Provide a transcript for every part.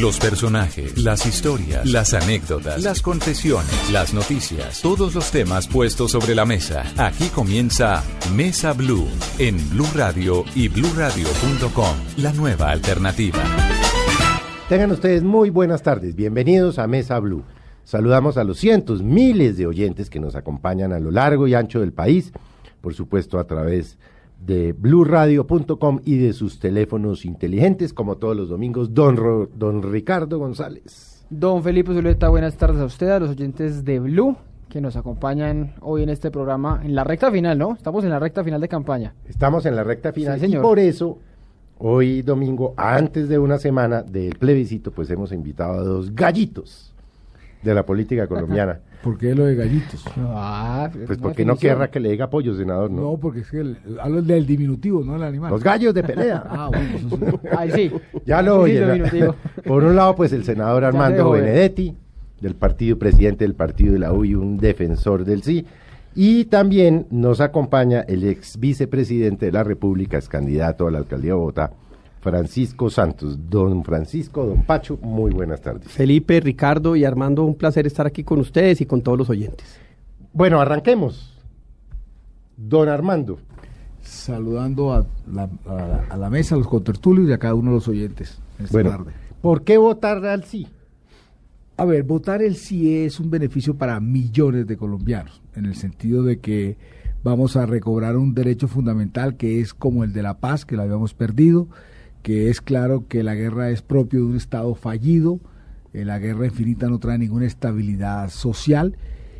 Los personajes, las historias, las anécdotas, las confesiones, las noticias, todos los temas puestos sobre la mesa. Aquí comienza Mesa Blue en Blue Radio y bluradio.com, la nueva alternativa. Tengan ustedes muy buenas tardes. Bienvenidos a Mesa Blue. Saludamos a los cientos, miles de oyentes que nos acompañan a lo largo y ancho del país, por supuesto a través de bluradio.com y de sus teléfonos inteligentes, como todos los domingos, don, don Ricardo González. Don Felipe Zuleta, buenas tardes a usted, a los oyentes de Blue que nos acompañan hoy en este programa, en la recta final, ¿no? Estamos en la recta final de campaña. Estamos en la recta final y por eso hoy domingo, antes de una semana del plebiscito, pues hemos invitado a dos gallitos de la política colombiana. ¿Por qué lo de gallitos? Ah, pues porque no querrá que le diga pollo, senador, ¿no? No, porque es que hablo del diminutivo, no del animal. Los gallos de pelea. ah, bueno. Ay, sí. Ya lo oye. Por un lado, pues el senador Armando Benedetti, del partido, presidente del partido de la U y un defensor del sí. Y también nos acompaña el ex vicepresidente de la República, es candidato a la alcaldía de Bogotá, Francisco Santos. Don Francisco, don Pacho, muy buenas tardes. Felipe, Ricardo y Armando, un placer estar aquí con ustedes y con todos los oyentes. Bueno, arranquemos. Don Armando. Saludando a la, mesa, a los contertulios y a cada uno de los oyentes. bueno, ¿por qué votar al sí? A ver, votar el sí es un beneficio para millones de colombianos, en el sentido de que vamos a recobrar un derecho fundamental que es como el de la paz, que lo habíamos perdido, que es claro que la guerra es propio de un Estado fallido, eh, la guerra infinita no trae ninguna estabilidad social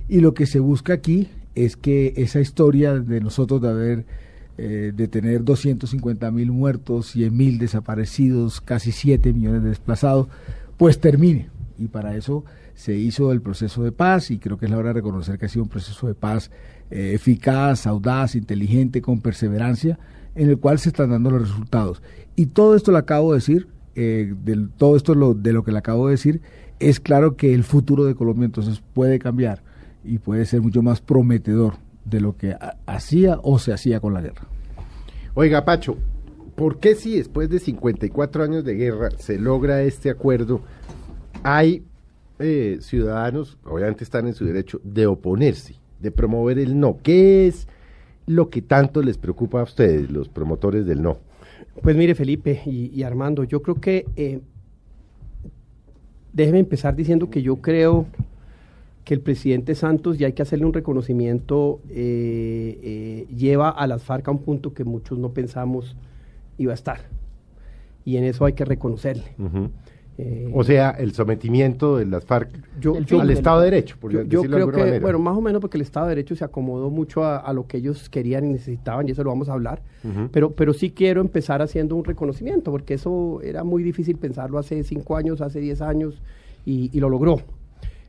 y lo que se busca aquí es que esa historia de nosotros de haber eh, de tener 250 mil muertos, 100 mil desaparecidos, casi 7 millones de desplazados, pues termine. Y para eso se hizo el proceso de paz y creo que es la hora de reconocer que ha sido un proceso de paz eh, eficaz, audaz, inteligente, con perseverancia, en el cual se están dando los resultados. Y todo esto lo acabo de decir, eh, todo esto lo, de lo que le acabo de decir, es claro que el futuro de Colombia entonces puede cambiar y puede ser mucho más prometedor de lo que hacía o se hacía con la guerra. Oiga, Pacho, ¿por qué si después de 54 años de guerra se logra este acuerdo, hay eh, ciudadanos, obviamente están en su derecho, de oponerse, de promover el no? ¿Qué es lo que tanto les preocupa a ustedes, los promotores del no? Pues mire, Felipe y, Armando, yo creo que eh, déjeme empezar diciendo que yo creo que el presidente Santos, y hay que hacerle un reconocimiento, eh, eh, lleva a las FARC a un punto que muchos no pensamos iba a estar. Y en eso hay que reconocerle. Eh, o sea, el sometimiento de las FARC al Estado de Derecho, por yo, creo que, bueno, más o menos porque el Estado de Derecho se acomodó mucho a, lo que ellos querían y necesitaban, y eso lo vamos a hablar, pero, pero sí quiero empezar haciendo un reconocimiento, porque eso era muy difícil pensarlo hace cinco años, hace diez años, y, y lo logró.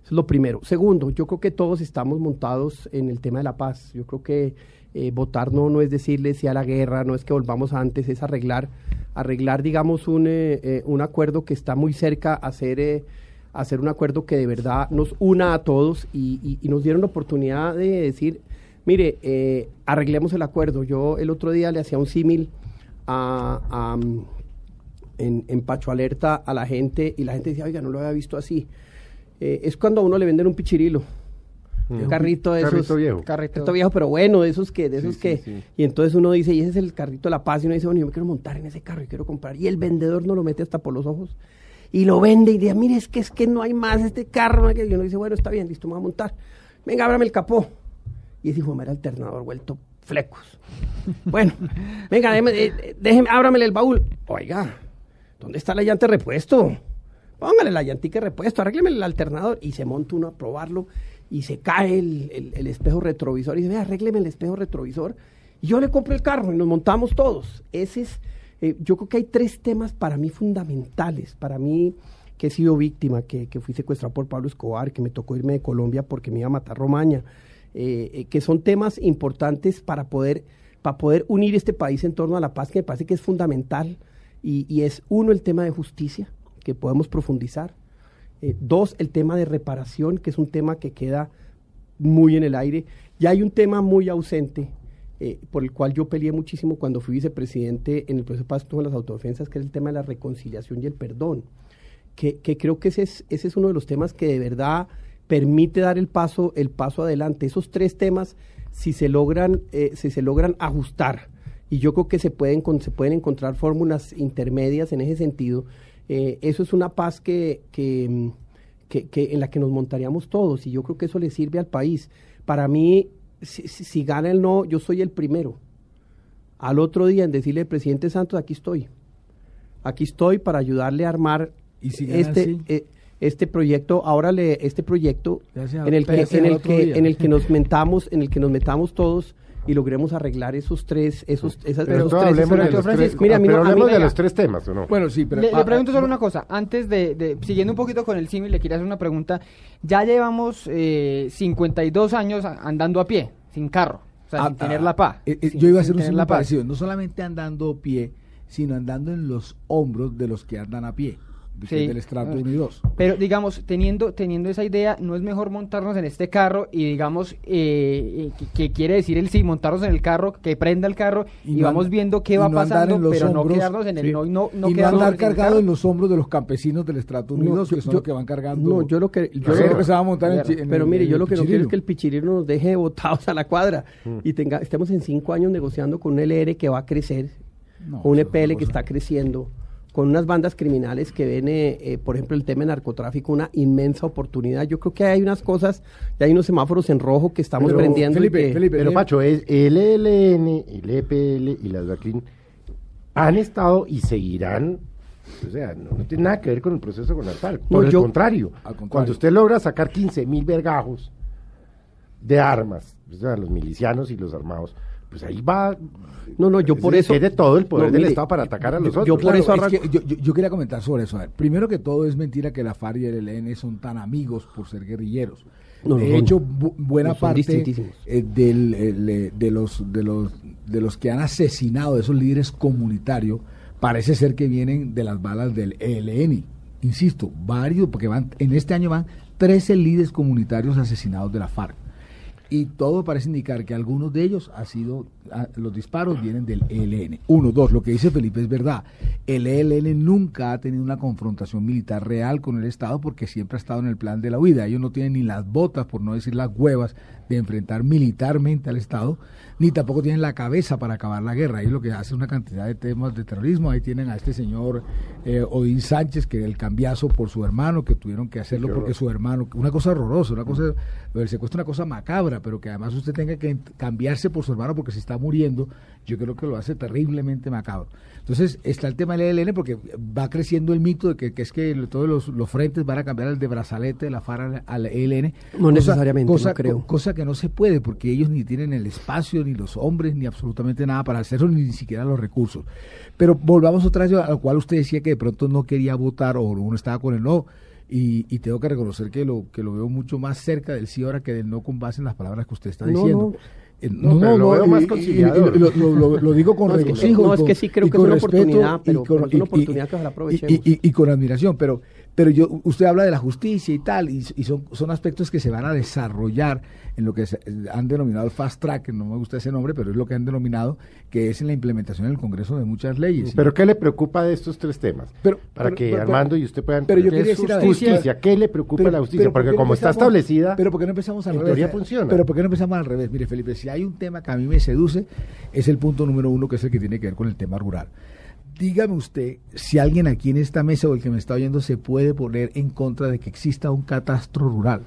Eso es lo primero. Segundo, yo creo que todos estamos montados en el tema de la paz. Yo creo que eh, votar no, no es decirle sí a la guerra, no es que volvamos antes, es arreglar, arreglar digamos, un, eh, eh, un acuerdo que está muy cerca a hacer, hacer un acuerdo que de verdad nos una a todos y, nos dieron la oportunidad de decir, mire, arreglemos el acuerdo. Yo el otro día le hacía un símil a, en, en, Pacho Alerta a la gente y la gente decía, oiga, no lo había visto así. Es cuando a uno le venden un pichirilo un carrito de esos. Carrito viejo. Carrito viejo, pero bueno, de esos que, de esos que. Y entonces uno dice, y ese es el carrito de la paz, y uno dice, bueno, yo me quiero montar en ese carro y quiero comprar. Y el vendedor no lo mete hasta por los ojos. Y lo vende y dice, mire, es que es que no hay más este carro. Y uno dice, bueno, está bien, listo, me voy a montar. Venga, ábrame el capó. Y ese hijo me era alternador vuelto flecos. bueno, venga, déjeme, eh, déjeme, ábramele el baúl. Oiga, ¿dónde está la llanta de repuesto? Póngale la llantica de repuesto, arrégleme el alternador. Y se monta uno a probarlo y se cae el, espejo retrovisor y dice, vea, arrégleme el espejo retrovisor. Y yo le compro el carro y nos montamos todos. Ese es, eh, yo creo que hay tres temas para mí fundamentales, para mí que he sido víctima, que, fui secuestrado por Pablo Escobar, que me tocó irme de Colombia porque me iba a matar Romaña, eh, eh, que son temas importantes para poder, para poder unir este país en torno a la paz, que me parece que es fundamental. Y, y es uno, el tema de justicia, que podemos profundizar. Eh, dos, el tema de reparación, que es un tema que queda muy en el aire. Y hay un tema muy ausente, eh, por el cual yo peleé muchísimo cuando fui vicepresidente en el proceso de paz con las autodefensas, que es el tema de la reconciliación y el perdón. que, creo que ese es, ese es uno de los temas que de verdad permite dar el paso, el paso adelante. Esos tres temas, si se logran, eh, si se logran ajustar, y yo creo que se pueden, se pueden encontrar fórmulas intermedias en ese sentido, eh, eso es una paz que, que, en la que nos montaríamos todos, y yo creo que eso le sirve al país. Para mí, si, si gana el no, yo soy el primero. Al otro día en decirle, presidente Santos, aquí estoy. Aquí estoy para ayudarle a armar este, eh, este proyecto, ahora le, este proyecto en el que, en el que, en el que nos mentamos, en el que nos metamos todos y logremos arreglar esos tres, esos, esas, pero esos tres. De los tres mira, pero hablemos de los tres temas, ¿o no? Bueno, sí, pero le, pregunto solo una cosa. Antes de, siguiendo un poquito con el símil, le quería hacer una pregunta. Ya llevamos eh, 52 años andando a pie, sin carro, o sea, ah, sin tener ah, la paz. Eh, eh, yo iba a hacer un símil parecido, no solamente andando a pie, sino andando en los hombros de los que andan a pie del estrato 1 y 2. Pero digamos, teniendo, teniendo esa idea, ¿no es mejor montarnos en este carro y digamos, eh, eh que, quiere decir el sí, montarnos en el carro, que prenda el carro y, vamos viendo qué va pasando, pero no quedarnos en el no, no, no, y no andar cargado en los hombros de los campesinos del estrato 1 y 2, que son los que van cargando. No, yo lo que yo empezaba a montar en, Pero mire, yo lo que no quiero es que el pichirino nos deje botados a la cuadra mm. y tenga estemos en cinco años negociando con un LR que va a crecer, un EPL que está creciendo con unas bandas criminales que ven, eh, eh, por ejemplo, el tema de narcotráfico, una inmensa oportunidad. Yo creo que hay unas cosas, ya hay unos semáforos en rojo que estamos prendiendo. pero Pacho, es el ELN, el EPL y las Baclin han estado y seguirán o sea, no, tiene nada que ver con el proceso con la FARC. Por el contrario, cuando usted logra sacar 15 mil vergajos de armas, o sea, los milicianos y los armados, pues ahí va. No, no, yo por eso. Tiene todo el poder del Estado para atacar a los otros. Yo por eso yo, quería comentar sobre eso. primero que todo, es mentira que la FARC y el ELN son tan amigos por ser guerrilleros. de hecho, buena parte eh, del, eh, de, los, de, los, de los que han asesinado a esos líderes comunitarios parece ser que vienen de las balas del ELN. Insisto, varios, porque van en este año van 13 líderes comunitarios asesinados de la FARC y todo parece indicar que algunos de ellos ha sido los disparos vienen del ELN. Uno, dos, lo que dice Felipe es verdad. El ELN nunca ha tenido una confrontación militar real con el Estado porque siempre ha estado en el plan de la huida. Ellos no tienen ni las botas, por no decir las huevas, de enfrentar militarmente al Estado, ni tampoco tienen la cabeza para acabar la guerra. Ahí lo que hace una cantidad de temas de terrorismo. Ahí tienen a este señor eh, Odín Sánchez, que el cambiazo por su hermano, que tuvieron que hacerlo porque su hermano, una cosa horrorosa, una cosa, el secuestro una cosa macabra, pero que además usted tenga que cambiarse por su hermano porque se está muriendo, yo creo que lo hace terriblemente macabro. Entonces está el tema del ELN porque va creciendo el mito de que, es que todos los, frentes van a cambiar al de brazalete de la FARA al ELN. No necesariamente, cosa, creo. Cosa que no se puede porque ellos ni tienen el espacio, ni los hombres, ni absolutamente nada para hacerlo, ni, siquiera los recursos. Pero volvamos otra vez a lo cual usted decía que de pronto no quería votar o uno estaba con el no. Y, tengo que reconocer que lo que lo veo mucho más cerca del sí ahora que del no con base en las palabras que usted está diciendo. No, no, lo veo más conciliador. Lo, digo con regocijo. No, es que sí creo que es una oportunidad, pero, es una oportunidad que la aprovechemos. Y, con admiración, pero pero yo usted habla de la justicia y tal, y, son, son aspectos que se van a desarrollar en lo que han denominado el fast track, no me gusta ese nombre, pero es lo que han denominado, que es en la implementación en el Congreso de muchas leyes. ¿Pero qué le preocupa de estos tres temas? Pero, Para que Armando y usted puedan... Pero yo quería decir justicia, ¿qué le preocupa a la justicia? Porque como está establecida... Pero ¿por qué no empezamos al revés? funciona. Pero ¿por qué no empezamos al revés? Mire, Felipe, si hay un tema que a mí me seduce, es el punto número uno, que es el que tiene que ver con el tema rural dígame usted si alguien aquí en esta mesa o el que me está oyendo se puede poner en contra de que exista un catastro rural.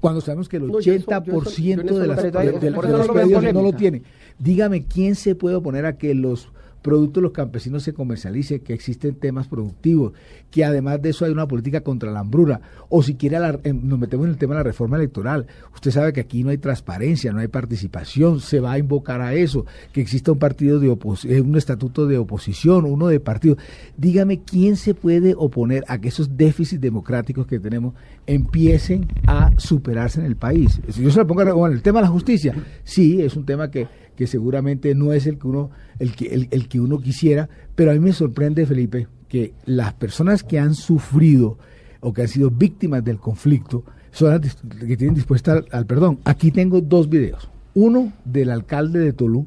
Cuando sabemos que el 80% de las, de, no lo tiene. Dígame quién se puede oponer a que los producto de los campesinos se comercialice, que existen temas productivos, que además de eso hay una política contra la hambruna, o si quiere nos metemos en el tema de la reforma electoral. Usted sabe que aquí no hay transparencia, no hay participación, se va a invocar a eso, que exista un partido de oposición, eh, un estatuto de oposición, uno de partido. Dígame quién se puede oponer a que esos déficits democráticos que tenemos empiecen a superarse en el país. Yo se lo pongo en el tema de la justicia, sí, es un tema que que seguramente no es el que uno, el que, el, que uno quisiera, pero a mí me sorprende, Felipe, que las personas que han sufrido o que han sido víctimas del conflicto son las que tienen dispuesta al, perdón. Aquí tengo dos videos. Uno del alcalde de Tolú,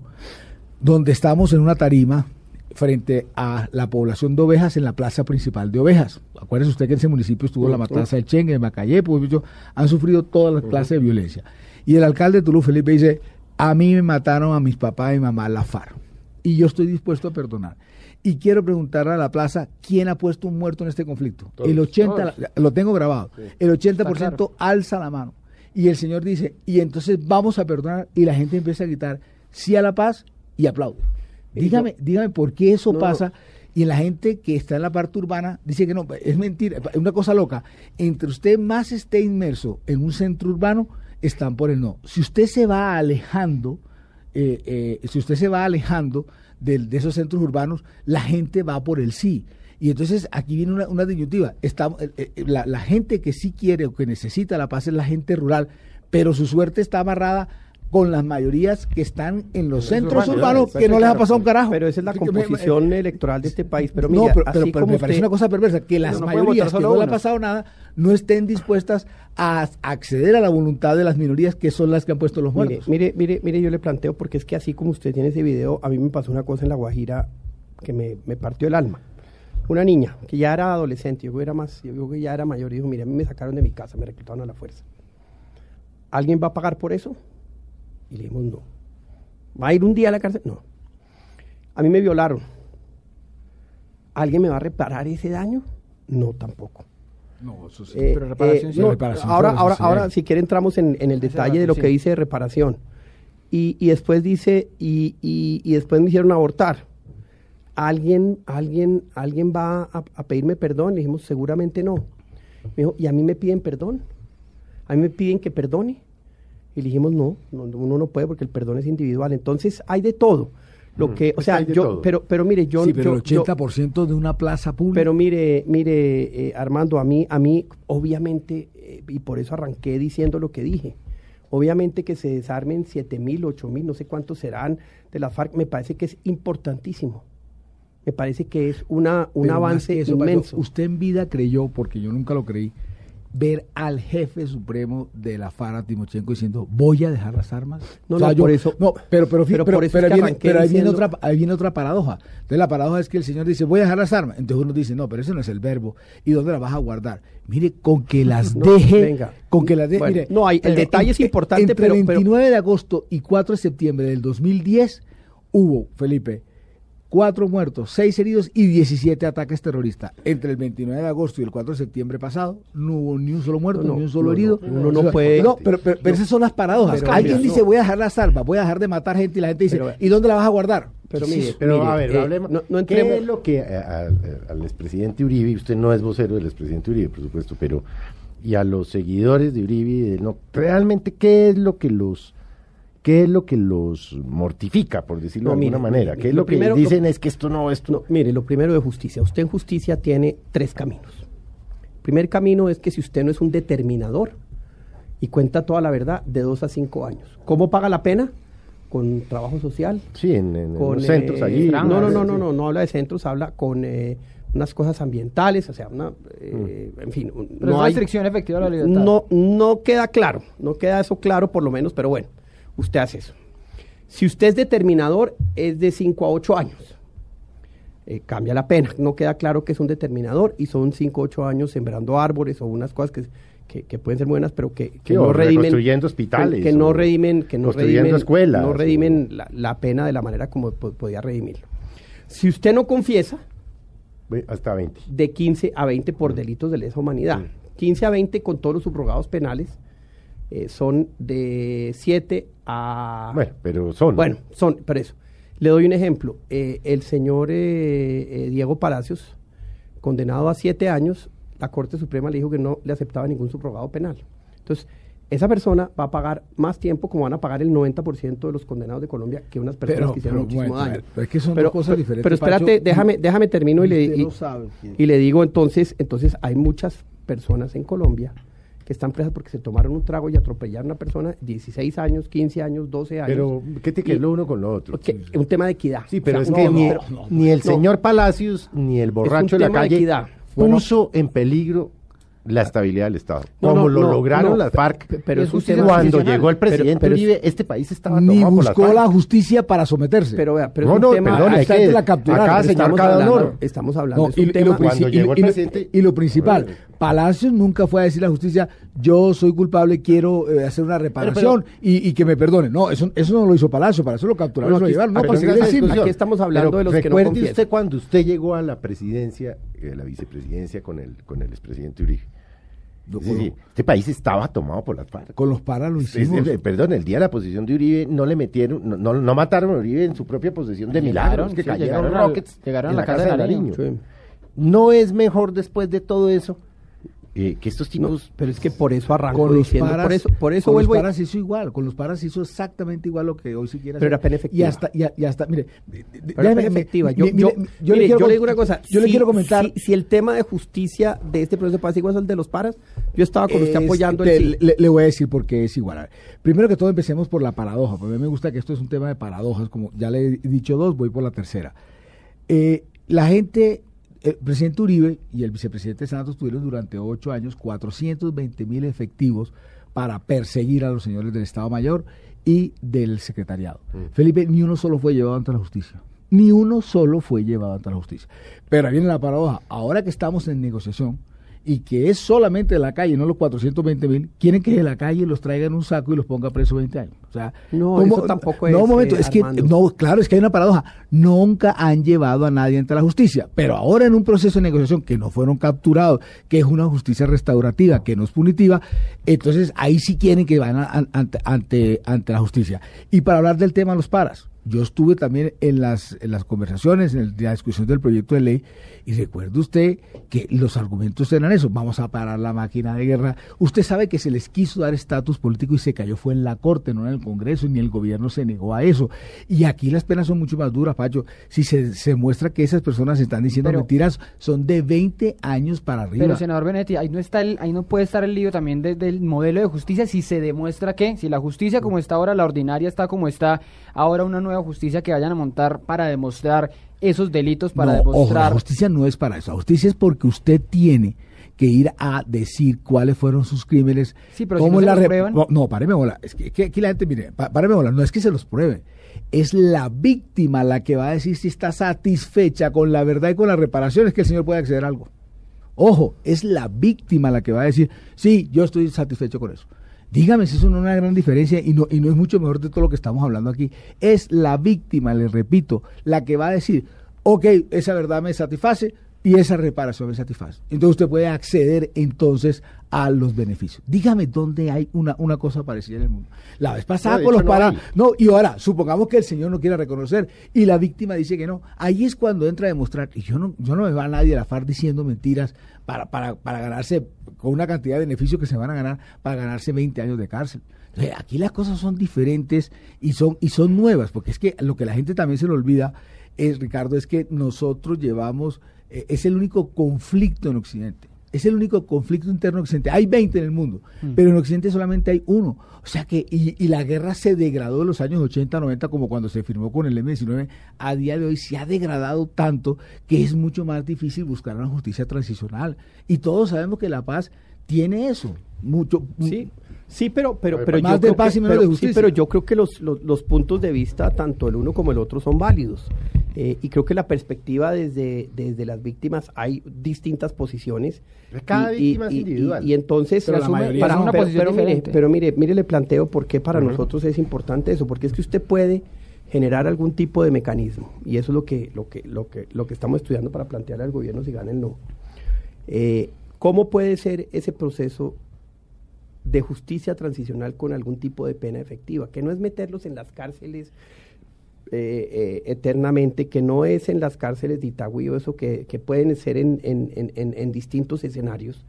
donde estamos en una tarima frente a la población de ovejas en la plaza principal de ovejas. Acuérdese usted que en ese municipio estuvo la matanza del Chengue, de Macayé, pues, han sufrido todas las clases de violencia. Y el alcalde de Tulú, Felipe, dice, a mí me mataron a mis papás y mamá la FARC. Y yo estoy dispuesto a perdonar. Y quiero preguntarle a la plaza, ¿quién ha puesto un muerto en este conflicto? el 80, lo tengo grabado, el 80% alza la mano. Y el Señor dice, y entonces vamos a perdonar. Y la gente empieza a gritar, sí a la paz y aplaude. Dígame, dígame por qué eso pasa. Y la gente que está en la parte urbana dice que no, es mentira, es una cosa loca. Entre usted más esté inmerso en un centro urbano, están por el no. Si usted se va alejando, eh, eh, si usted se va alejando de, esos centros urbanos, la gente va por el sí. Y entonces aquí viene una, una disyuntiva. Eh, la, la gente que sí quiere o que necesita la paz es la gente rural, pero su suerte está amarrada con las mayorías que están en los centros urbanos que no les ha pasado un carajo. Pero esa es la composición electoral de este país. Pero no, pero, me parece una cosa perversa, que las mayorías que no le ha pasado nada no estén dispuestas a acceder a la voluntad de las minorías que son las que han puesto los muertos. Mire, mire, mire, yo le planteo, porque es que así como usted tiene ese video, a mí me pasó una cosa en La Guajira que me, partió el alma. Una niña que ya era adolescente, yo era más, yo que ya era mayor, y dijo, mire, a mí me sacaron de mi casa, me reclutaron a la fuerza. ¿Alguien va a pagar por eso? Y le dijimos, no. ¿Va a ir un día a la cárcel? No. A mí me violaron. ¿Alguien me va a reparar ese daño? No, tampoco. No, eso sí. Eh, pero reparación, eh, reparación ahora, ahora, ahora, si quiere entramos en, el detalle de lo que dice reparación. Y, y después dice, y, y, después me hicieron abortar. ¿Alguien, alguien, alguien va a, pedirme perdón? Le dijimos, seguramente no. Me dijo, ¿y a mí me piden perdón? ¿A mí me piden que perdone? Y dijimos, no, uno no puede porque el perdón es individual. Entonces hay de todo. Lo mm, que, o sea, yo, pero, pero mire, yo, sí, pero el 80% de una plaza pública. Pero mire, mire, eh, Armando, a mí, a mí, obviamente, eh, y por eso arranqué diciendo lo que dije. Obviamente que se desarmen siete mil, ocho mil, no sé cuántos serán de la FARC, me parece que es importantísimo. Me parece que es una, un avance inmenso. Usted en vida creyó, porque yo nunca lo creí, ver al jefe supremo de la FARA, Timochenko, diciendo, voy a dejar las armas. No, no, por eso. No, pero, pero, pero, pero, ahí, viene, otra, ahí viene otra paradoja. Entonces la paradoja es que el señor dice, voy a dejar las armas. Entonces uno dice, no, pero ese no es el verbo. ¿Y dónde las vas a guardar? Mire, con que las deje. Venga. Con que las deje. mire, no, hay, el detalle es importante, entre pero. El 29 de agosto y 4 de septiembre del 2010 hubo, Felipe, cuatro muertos, seis heridos y 17 ataques terroristas. Entre el 29 de agosto y el 4 de septiembre pasado no hubo ni un solo muerto, ni un solo herido. uno no puede. No, pero, pero, esas son las paradojas. Alguien dice voy a dejar las armas, voy a dejar de matar gente y la gente dice, ¿y dónde la vas a guardar? Pero mire, pero a ver, eh, hablemos. No, ¿Qué es lo que al expresidente Uribe, usted no es vocero del expresidente Uribe, por supuesto, pero y a los seguidores de Uribe, no, realmente qué es lo que los ¿Qué es lo que los mortifica, por decirlo de alguna manera? ¿Qué es lo, que dicen es que esto no, esto no? Mire, lo primero de justicia. Usted en justicia tiene tres caminos. El primer camino es que si usted no es un determinador y cuenta toda la verdad, de dos a cinco años. ¿Cómo paga la pena? Con trabajo social. Sí, en, con, centros eh, allí. No, no, no, no, no, no habla de centros, habla con eh, unas cosas ambientales, o sea, una, eh, mm. en fin. no hay restricción efectiva de la libertad. No, no queda claro, no queda eso claro por lo menos, pero bueno usted hace eso. Si usted es determinador, es de 5 a 8 años. Eh, cambia la pena. No queda claro que es un determinador y son 5 o 8 años sembrando árboles o unas cosas que, que, pueden ser buenas, pero que, que no redimen. Construyendo hospitales. Que, no redimen. Que no redimen, escuelas. No redimen la, pena de la manera como podía redimirlo. Si usted no confiesa. Hasta 20. De 15 a 20 por mm. delitos de lesa humanidad. 15 mm. a 20 con todos los subrogados penales eh, son de 7 a... Bueno, pero son. Bueno, son, pero eso. Le doy un ejemplo. Eh, el señor eh, Diego Palacios, condenado a 7 años, la Corte Suprema le dijo que no le aceptaba ningún subrogado penal. Entonces, esa persona va a pagar más tiempo, como van a pagar el 90% de los condenados de Colombia, que unas personas que hicieron muchísimo daño. Pero es que son dos cosas diferentes. Pero espérate, déjame, déjame termino y le, y le digo entonces, entonces hay muchas personas en Colombia que están presas porque se tomaron un trago y atropellaron a una persona, 16 años, 15 años, 12 años. Pero, ¿qué te quedó uno con lo otro? un tema de equidad. Sí, pero es que ni, el señor Palacios ni el borracho de la calle puso en peligro la estabilidad del Estado. como lo lograron las FARC. Pero es cuando llegó el presidente Uribe, este país estaba ni buscó la, justicia para someterse. Pero vea, pero no, no, tema, perdón, hay que la capturar. señor cada honor. Estamos hablando de un tema cuando llegó el presidente y lo principal, Palacios nunca fue a decir a la justicia, yo soy culpable, quiero eh, hacer una reparación y, que me perdone. No, eso, eso no lo hizo Palacio, para eso lo capturaron, lo llevaron. No, para Aquí estamos hablando de los que no Recuerde usted cuando usted llegó a la presidencia, eh, la vicepresidencia con el, con el expresidente Uribe este país estaba tomado por las FARC. Con los paras lo hicimos. perdón, el día de la posición de Uribe no le metieron, no, no, mataron a Uribe en su propia posesión de milagros, que cayeron rockets llegaron a la casa, de Nariño. No es mejor después de todo eso eh, que estos tipos... pero es que por eso arrancó con diciendo, por eso, por eso con los paras hizo igual, con los paras hizo exactamente igual lo que hoy si quiere Pero era Y hasta, y, hasta, mire... Pero efectiva. Yo, yo, yo, le, digo una cosa. Yo le quiero comentar... Si, el tema de justicia de este proceso de paz igual es el de los paras, yo estaba con usted apoyando el le, le, voy a decir por qué es igual. primero que todo empecemos por la paradoja, porque a mí me gusta que esto es un tema de paradojas, como ya le he dicho dos, voy por la tercera. Eh, la gente el presidente Uribe y el vicepresidente Santos tuvieron durante ocho años 420 mil efectivos para perseguir a los señores del Estado Mayor y del secretariado. Mm. Felipe, ni uno solo fue llevado ante la justicia. Ni uno solo fue llevado ante la justicia. Pero ahí viene la paradoja. Ahora que estamos en negociación, y que es solamente de la calle, no los 420 mil, quieren que de la calle los traigan en un saco y los ponga preso 20 años. O sea, no, eso tampoco es. No, un momento, es que, no, claro, es que hay una paradoja. Nunca han llevado a nadie ante la justicia, pero ahora en un proceso de negociación que no fueron capturados, que es una justicia restaurativa, que no es punitiva, entonces ahí sí quieren que vayan ante, ante, ante la justicia. Y para hablar del tema de los paras, yo estuve también en las, en las conversaciones, en la discusión del proyecto de ley, y recuerde usted que los argumentos eran eso, vamos a parar la máquina de guerra. Usted sabe que se les quiso dar estatus político y se cayó, fue en la Corte, no en el Congreso, ni el gobierno se negó a eso. Y aquí las penas son mucho más duras, Pacho. Si se, se muestra que esas personas están diciendo mentiras, son de 20 años para arriba. Pero, senador Benetti, ahí no, está el, ahí no puede estar el lío también del modelo de justicia si se demuestra que, si la justicia como está ahora, la ordinaria está como está ahora una nueva justicia que vayan a montar para demostrar esos delitos, para demostrar... la justicia no es para eso, la justicia es porque usted tiene que ir a decir cuáles fueron sus crímenes. Sí, pero cómo si no la prueban... No, páreme bola. Es que, aquí la gente, mire, páreme bola. No es que se los pruebe. Es la víctima la que va a decir si está satisfecha con la verdad y con las reparaciones que el señor puede acceder a algo. Ojo, es la víctima la que va a decir, sí, yo estoy satisfecho con eso. Dígame si eso no es una gran diferencia y no, y no es mucho mejor de todo lo que estamos hablando aquí. Es la víctima, le repito, la que va a decir, ok, esa verdad me satisface, y esa reparación me satisface. Entonces usted puede acceder entonces a los beneficios. Dígame dónde hay una, una cosa parecida en el mundo. La vez pasada con los no No, y ahora, supongamos que el señor no quiera reconocer y la víctima dice que no. Ahí es cuando entra a demostrar, y yo no, yo no me va a nadie a la FARC diciendo mentiras para, para, para ganarse con una cantidad de beneficios que se van a ganar para ganarse 20 años de cárcel. aquí las cosas son diferentes y son, y son nuevas, porque es que lo que la gente también se le olvida es, Ricardo, es que nosotros llevamos eh, es el único conflicto en Occidente. Es el único conflicto interno en Occidente. Hay 20 en el mundo, mm. pero en Occidente solamente hay uno. O sea que, y, la guerra se degradó en los años 80, 90, como cuando se firmó con el M19. A día de hoy se ha degradado tanto que es mucho más difícil buscar una justicia transicional. Y todos sabemos que la paz tiene eso. Mucho. Sí. Sí, pero, pero, pero, yo creo que, pero, sí, pero yo creo que los, los, puntos de vista, tanto el uno como el otro, son válidos. Eh, y creo que la perspectiva desde, desde las víctimas hay distintas posiciones. Cada víctima es individual. Y, entonces, pero, para una pero, mire, pero mire, mire, le planteo por qué para nosotros es importante eso, porque es que usted puede generar algún tipo de mecanismo, y eso es lo que, lo que, lo que, lo que estamos estudiando para plantearle al gobierno si gana el no. Eh, ¿Cómo puede ser ese proceso de justicia transicional con algún tipo de pena efectiva, que no es meterlos en las cárceles eh, eh, eternamente, que no es en las cárceles de Itagüí o eso que, pueden ser en, en, distintos escenarios,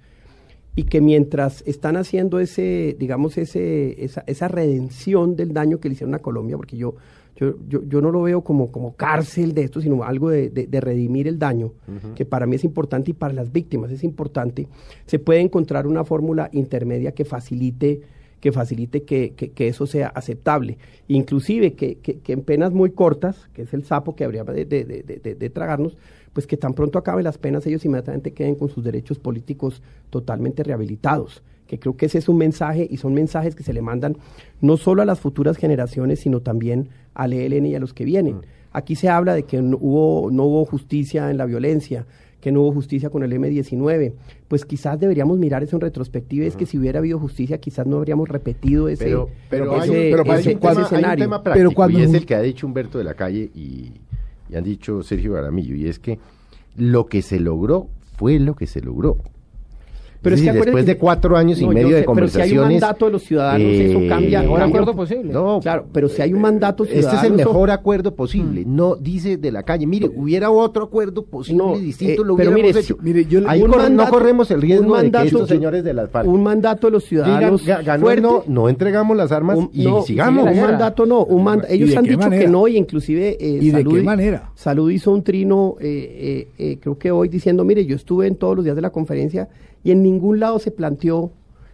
y que mientras están haciendo ese, digamos, ese, esa, esa redención del daño que le hicieron a Colombia, porque yo yo, yo, yo, no lo veo como, como cárcel de esto, sino algo de, de, redimir el daño, que para mí es importante y para las víctimas es importante. Se puede encontrar una fórmula intermedia que facilite que facilite que, que, eso sea aceptable. Inclusive que, que, en penas muy cortas, que es el sapo que habría de, de, de tragarnos, pues que tan pronto acaben las penas ellos inmediatamente queden con sus derechos políticos totalmente rehabilitados que creo que ese es un mensaje y son mensajes que se le mandan no solo a las futuras generaciones, sino también al ELN y a los que vienen. Mm. Aquí se habla de que no hubo, no hubo justicia en la violencia, que no hubo justicia con el M19. Pues quizás deberíamos mirar eso en retrospectiva. Es que si hubiera habido justicia, quizás no habríamos repetido ese, pero, pero, escenario. pero cuando... y es el que ha dicho Humberto de la Calle y, y han dicho Sergio Garamillo, y es que lo que se logró fue lo que se logró. Pero es que después de cuatro años y medio de conversaciones. Pero si hay un mandato de los ciudadanos, eso eh, cambia. Mejor acuerdo posible. No, claro, pero si hay un mandato ciudadano. Este es el mejor acuerdo posible. Mm. No dice de la calle, mire, hubiera otro acuerdo posible distinto, lo hubiéramos mire, hecho. Mire, yo, Ahí no corremos el riesgo de que estos señores de las FARC. Un mandato de los ciudadanos. ganó, no, entregamos las armas y sigamos. Un mandato no. Un ellos han dicho que no, y inclusive. Eh, ¿Y de qué manera? Salud hizo un trino, eh, eh, creo que hoy, diciendo, mire, yo estuve en todos los días de la conferencia y en ningún lado se planteó,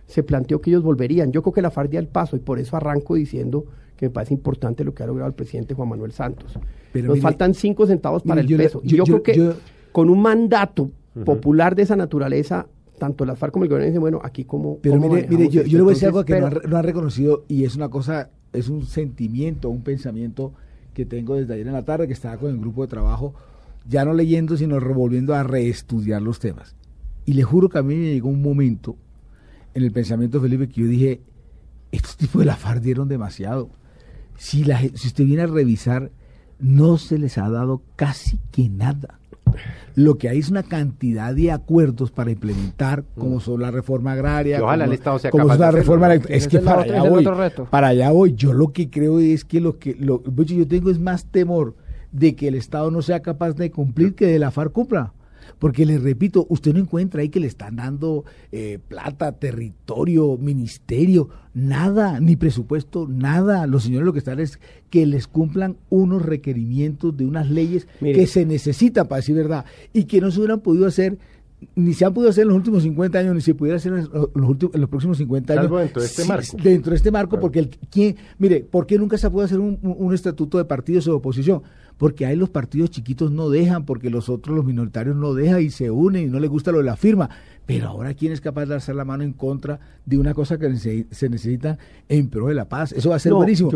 se planteó que ellos volverían. Yo creo que la FARC dio el paso y por eso arranco diciendo que me parece importante lo que ha logrado el presidente Juan Manuel Santos. Pero Nos faltan cinco centavos para el peso. yo, creo que con un mandato popular de esa naturaleza, tanto la FARC como el gobierno dicen, bueno, aquí como... Pero mire, mire yo, yo le voy a decir algo que no ha, reconocido y es una cosa, es un sentimiento, un pensamiento que tengo desde ayer en la tarde, que estaba con el grupo de trabajo, ya no leyendo, sino revolviendo a reestudiar los temas. Y le juro que a mí me llegó un momento en el pensamiento de Felipe que yo dije, estos tipos de la FARC dieron demasiado. Si, la, si usted viene a revisar, no se les ha dado casi que nada. Lo que hay es una cantidad de acuerdos para implementar, como mm. son la reforma agraria, ojalá el Estado sea como capaz la reforma es que para allá voy, para allá voy. Yo lo que creo es que lo que lo, yo tengo es más temor de que el Estado no sea capaz de cumplir que de la FARC cumpla. Porque les repito, usted no encuentra ahí que le están dando eh, plata, territorio, ministerio, nada, ni presupuesto, nada. Los señores lo que están es que les cumplan unos requerimientos de unas leyes que se necesitan, para decir verdad, y que no se hubieran podido hacer ni se han podido hacer en los últimos 50 años, ni se pudiera hacer en los, últimos, en los próximos 50 años. dentro de este marco. Dentro de este marco, porque el, ¿quién, mire, ¿por qué nunca se puede hacer un, un, estatuto de partidos de oposición? Porque ahí los partidos chiquitos no dejan, porque los otros, los minoritarios no dejan y se unen y no les gusta lo de la firma. Pero ahora, ¿quién es capaz de alzar la mano en contra de una cosa que se necesita en pro de la paz? Eso va a ser buenísimo.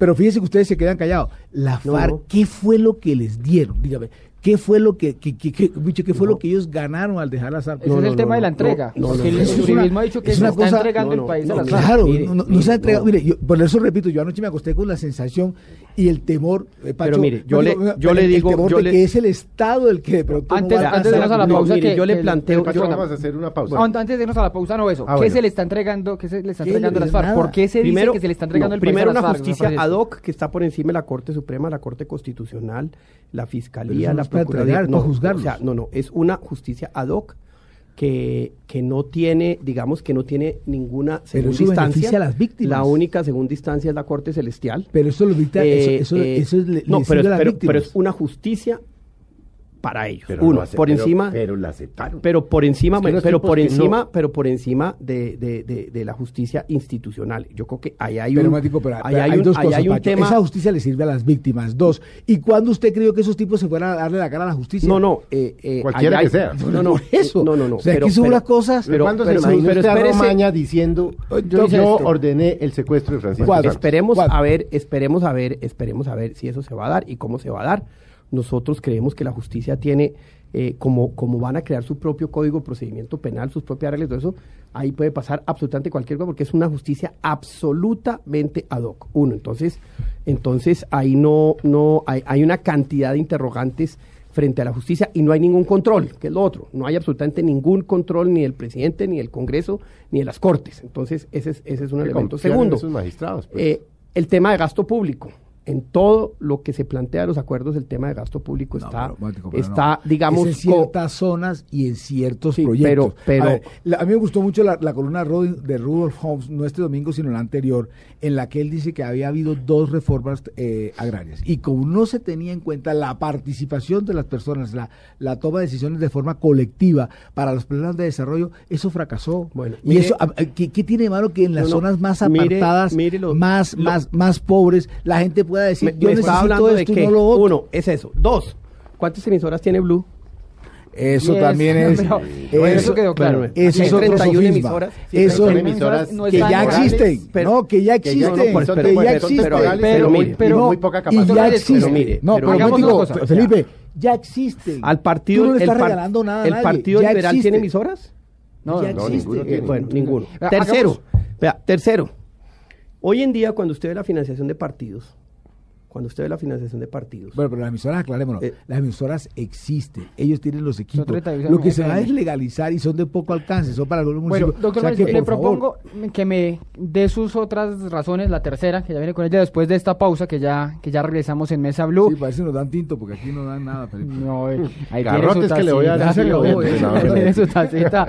pero, fíjense que ustedes se quedan callados. La FARC, ¿qué fue lo que les dieron? Dígame, ¿Qué fue lo que, que, que, ¿qué fue lo que ellos ganaron al dejar las armas? Ese es el tema de la entrega. el uribismo ha dicho que se está entregando el país a las Claro, no, se ha entregado. Mire, yo, por eso repito, yo anoche me acosté con la sensación y el temor. Eh, Pero mire, yo, le, yo le digo. El temor yo de que es el Estado el que de pronto. Antes, antes de irnos a la pausa, que, yo le planteo. vamos a hacer una pausa. antes de irnos a la pausa, no eso. Ah, ¿Qué se le está entregando? ¿Qué se le está entregando a las FARC? ¿Por qué se dice que se le está entregando el país Primero, una justicia ad hoc que está por encima de la Corte Suprema, la Corte Constitucional, la Fiscalía, la Procuraduría juzgarlos. O sea, no, no, es una justicia ad hoc que, que no tiene, digamos que no tiene ninguna segunda pero instancia. a las víctimas. La única segunda instancia es la Corte Celestial. Pero eso lo dicta, eso, eh, eso, es, no, pero, pero, es una justicia para ellos. Uno, por encima. Pero la aceptaron. Pero por encima, pero por encima, pero por encima de, de, de, la justicia institucional. Yo creo que ahí hay un, hay, dos cosas, Esa justicia le sirve a las víctimas. Dos. ¿Y cuándo usted creyó que esos tipos se fueran a darle la cara a la justicia? No, no. Eh, eh, Cualquiera que sea. No, no, eso. No, no, no. O sea, pero, aquí son unas cosas. Pero, cuando se imagina usted a Romaña diciendo yo, yo ordené el secuestro de Francisco. Esperemos a ver, esperemos a ver, esperemos a ver si eso se va a dar y cómo se va a dar nosotros creemos que la justicia tiene, eh, como, como van a crear su propio código procedimiento penal, sus propias reglas, todo eso, ahí puede pasar absolutamente cualquier cosa porque es una justicia absolutamente ad hoc. Uno, entonces, entonces ahí no, no hay, hay una cantidad de interrogantes frente a la justicia y no hay ningún control, que es lo otro. No hay absolutamente ningún control ni del presidente, ni del Congreso, ni de las Cortes. Entonces, ese es, ese es un elemento. Segundo, magistrados, pues? eh, el tema de gasto público en todo lo que se plantea de los acuerdos, el tema de gasto público está, está digamos... en ciertas zonas y en ciertos proyectos. Pero, a, mí me gustó mucho la, columna de Rudolf Holmes, no este domingo, sino la anterior, en la que él dice que había habido dos reformas eh, agrarias. Y como no se tenía en cuenta la participación de las personas, la, la toma de decisiones de forma colectiva para los planes de desarrollo, eso fracasó. Bueno, y eso, ¿qué, tiene malo que en las zonas más apartadas, más, más, más pobres, la gente pueda decir, yo me, hablando de que, uno, es eso. Dos, ¿cuántas emisoras tiene Blue? Eso también es. eso, quedó claro. eso es otro emisoras. Eso emisoras que ya existen. no, que ya existen. que ya existen. Pero, muy poca capacidad. Y ya existen. No, pero digo, Felipe, ya existen. Al partido. no le estás regalando nada. ¿El Partido Liberal tiene emisoras? No, no, ninguno. Bueno, ninguno. Tercero. Vea, tercero. Hoy en día, cuando usted ve la financiación de partidos, cuando usted ve la financiación de partidos. Bueno, pero las emisoras, aclarémonos, eh, las emisoras existen, ellos tienen los equipos. Lo que se va es legalizar y son de poco alcance, son para algunos municipios. Bueno, doctor, le propongo que me dé sus otras razones, la tercera, que ya viene con ella después de esta pausa, que ya que ya regresamos en Mesa Blue. Sí, parece que nos dan tinto, porque aquí no dan nada. No, eh, ahí Garrotes que le voy a dar. Tiene su tacita.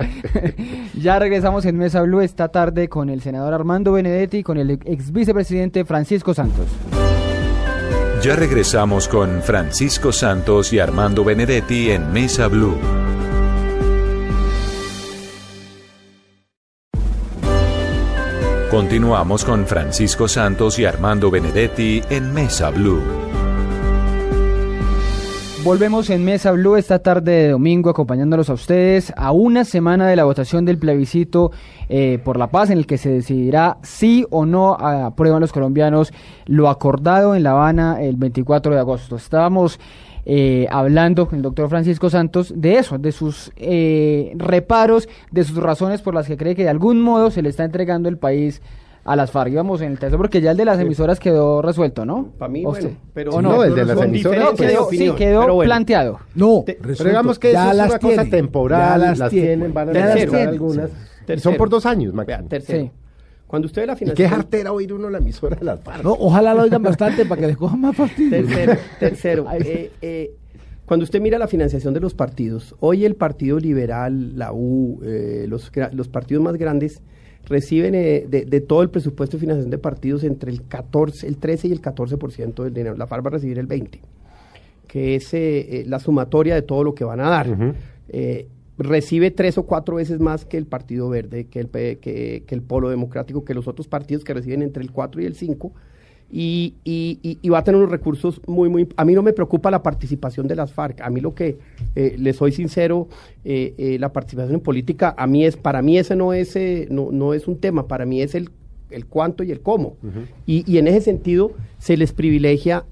ya regresamos en Mesa Blue esta tarde con el senador Armando Benedetti y con el ex vicepresidente Francisco Santos. Ya regresamos con Francisco Santos y Armando Benedetti en Mesa Blue. Continuamos con Francisco Santos y Armando Benedetti en Mesa Blue. Volvemos en Mesa Blue esta tarde de domingo acompañándolos a ustedes a una semana de la votación del plebiscito eh, por la paz en el que se decidirá si o no aprueban los colombianos lo acordado en La Habana el 24 de agosto. Estábamos eh, hablando con el doctor Francisco Santos de eso, de sus eh, reparos, de sus razones por las que cree que de algún modo se le está entregando el país a las FARC. Íbamos en el texto porque ya el de las emisoras quedó resuelto, ¿no? Para mí, bueno, pero no, el de las emisoras quedó, sí, quedó planteado. No, pero digamos que ya eso es una cosa temporal, las, las, tienen, van a tercero, algunas. Son por dos años, Vea, tercero. Cuando usted ve la financiación... ¿Y qué jartera oír uno la emisora de las FARC? No, ojalá lo oigan bastante para que les cojan más fastidio. Tercero, tercero. eh, eh, cuando usted mira la financiación de los partidos, hoy el Partido Liberal, la U, eh, los, los partidos más grandes reciben eh, de, todo el presupuesto de financiación de partidos entre el 14, el 13 y el 14% del dinero. La FARC va a recibir el 20, que es eh, eh, la sumatoria de todo lo que van a dar. recibe tres o cuatro veces más que el Partido Verde, que el, que, que el Polo Democrático, que los otros partidos que reciben entre el 4 y el 5 y, y, va a tener unos recursos muy, muy... A mí no me preocupa la participación de las FARC, a mí lo que, eh, le soy sincero, eh, eh, la participación en política, a mí es, para mí ese no es, no, no es un tema, para mí es el, el cuánto y el cómo. y, y en ese sentido se les privilegia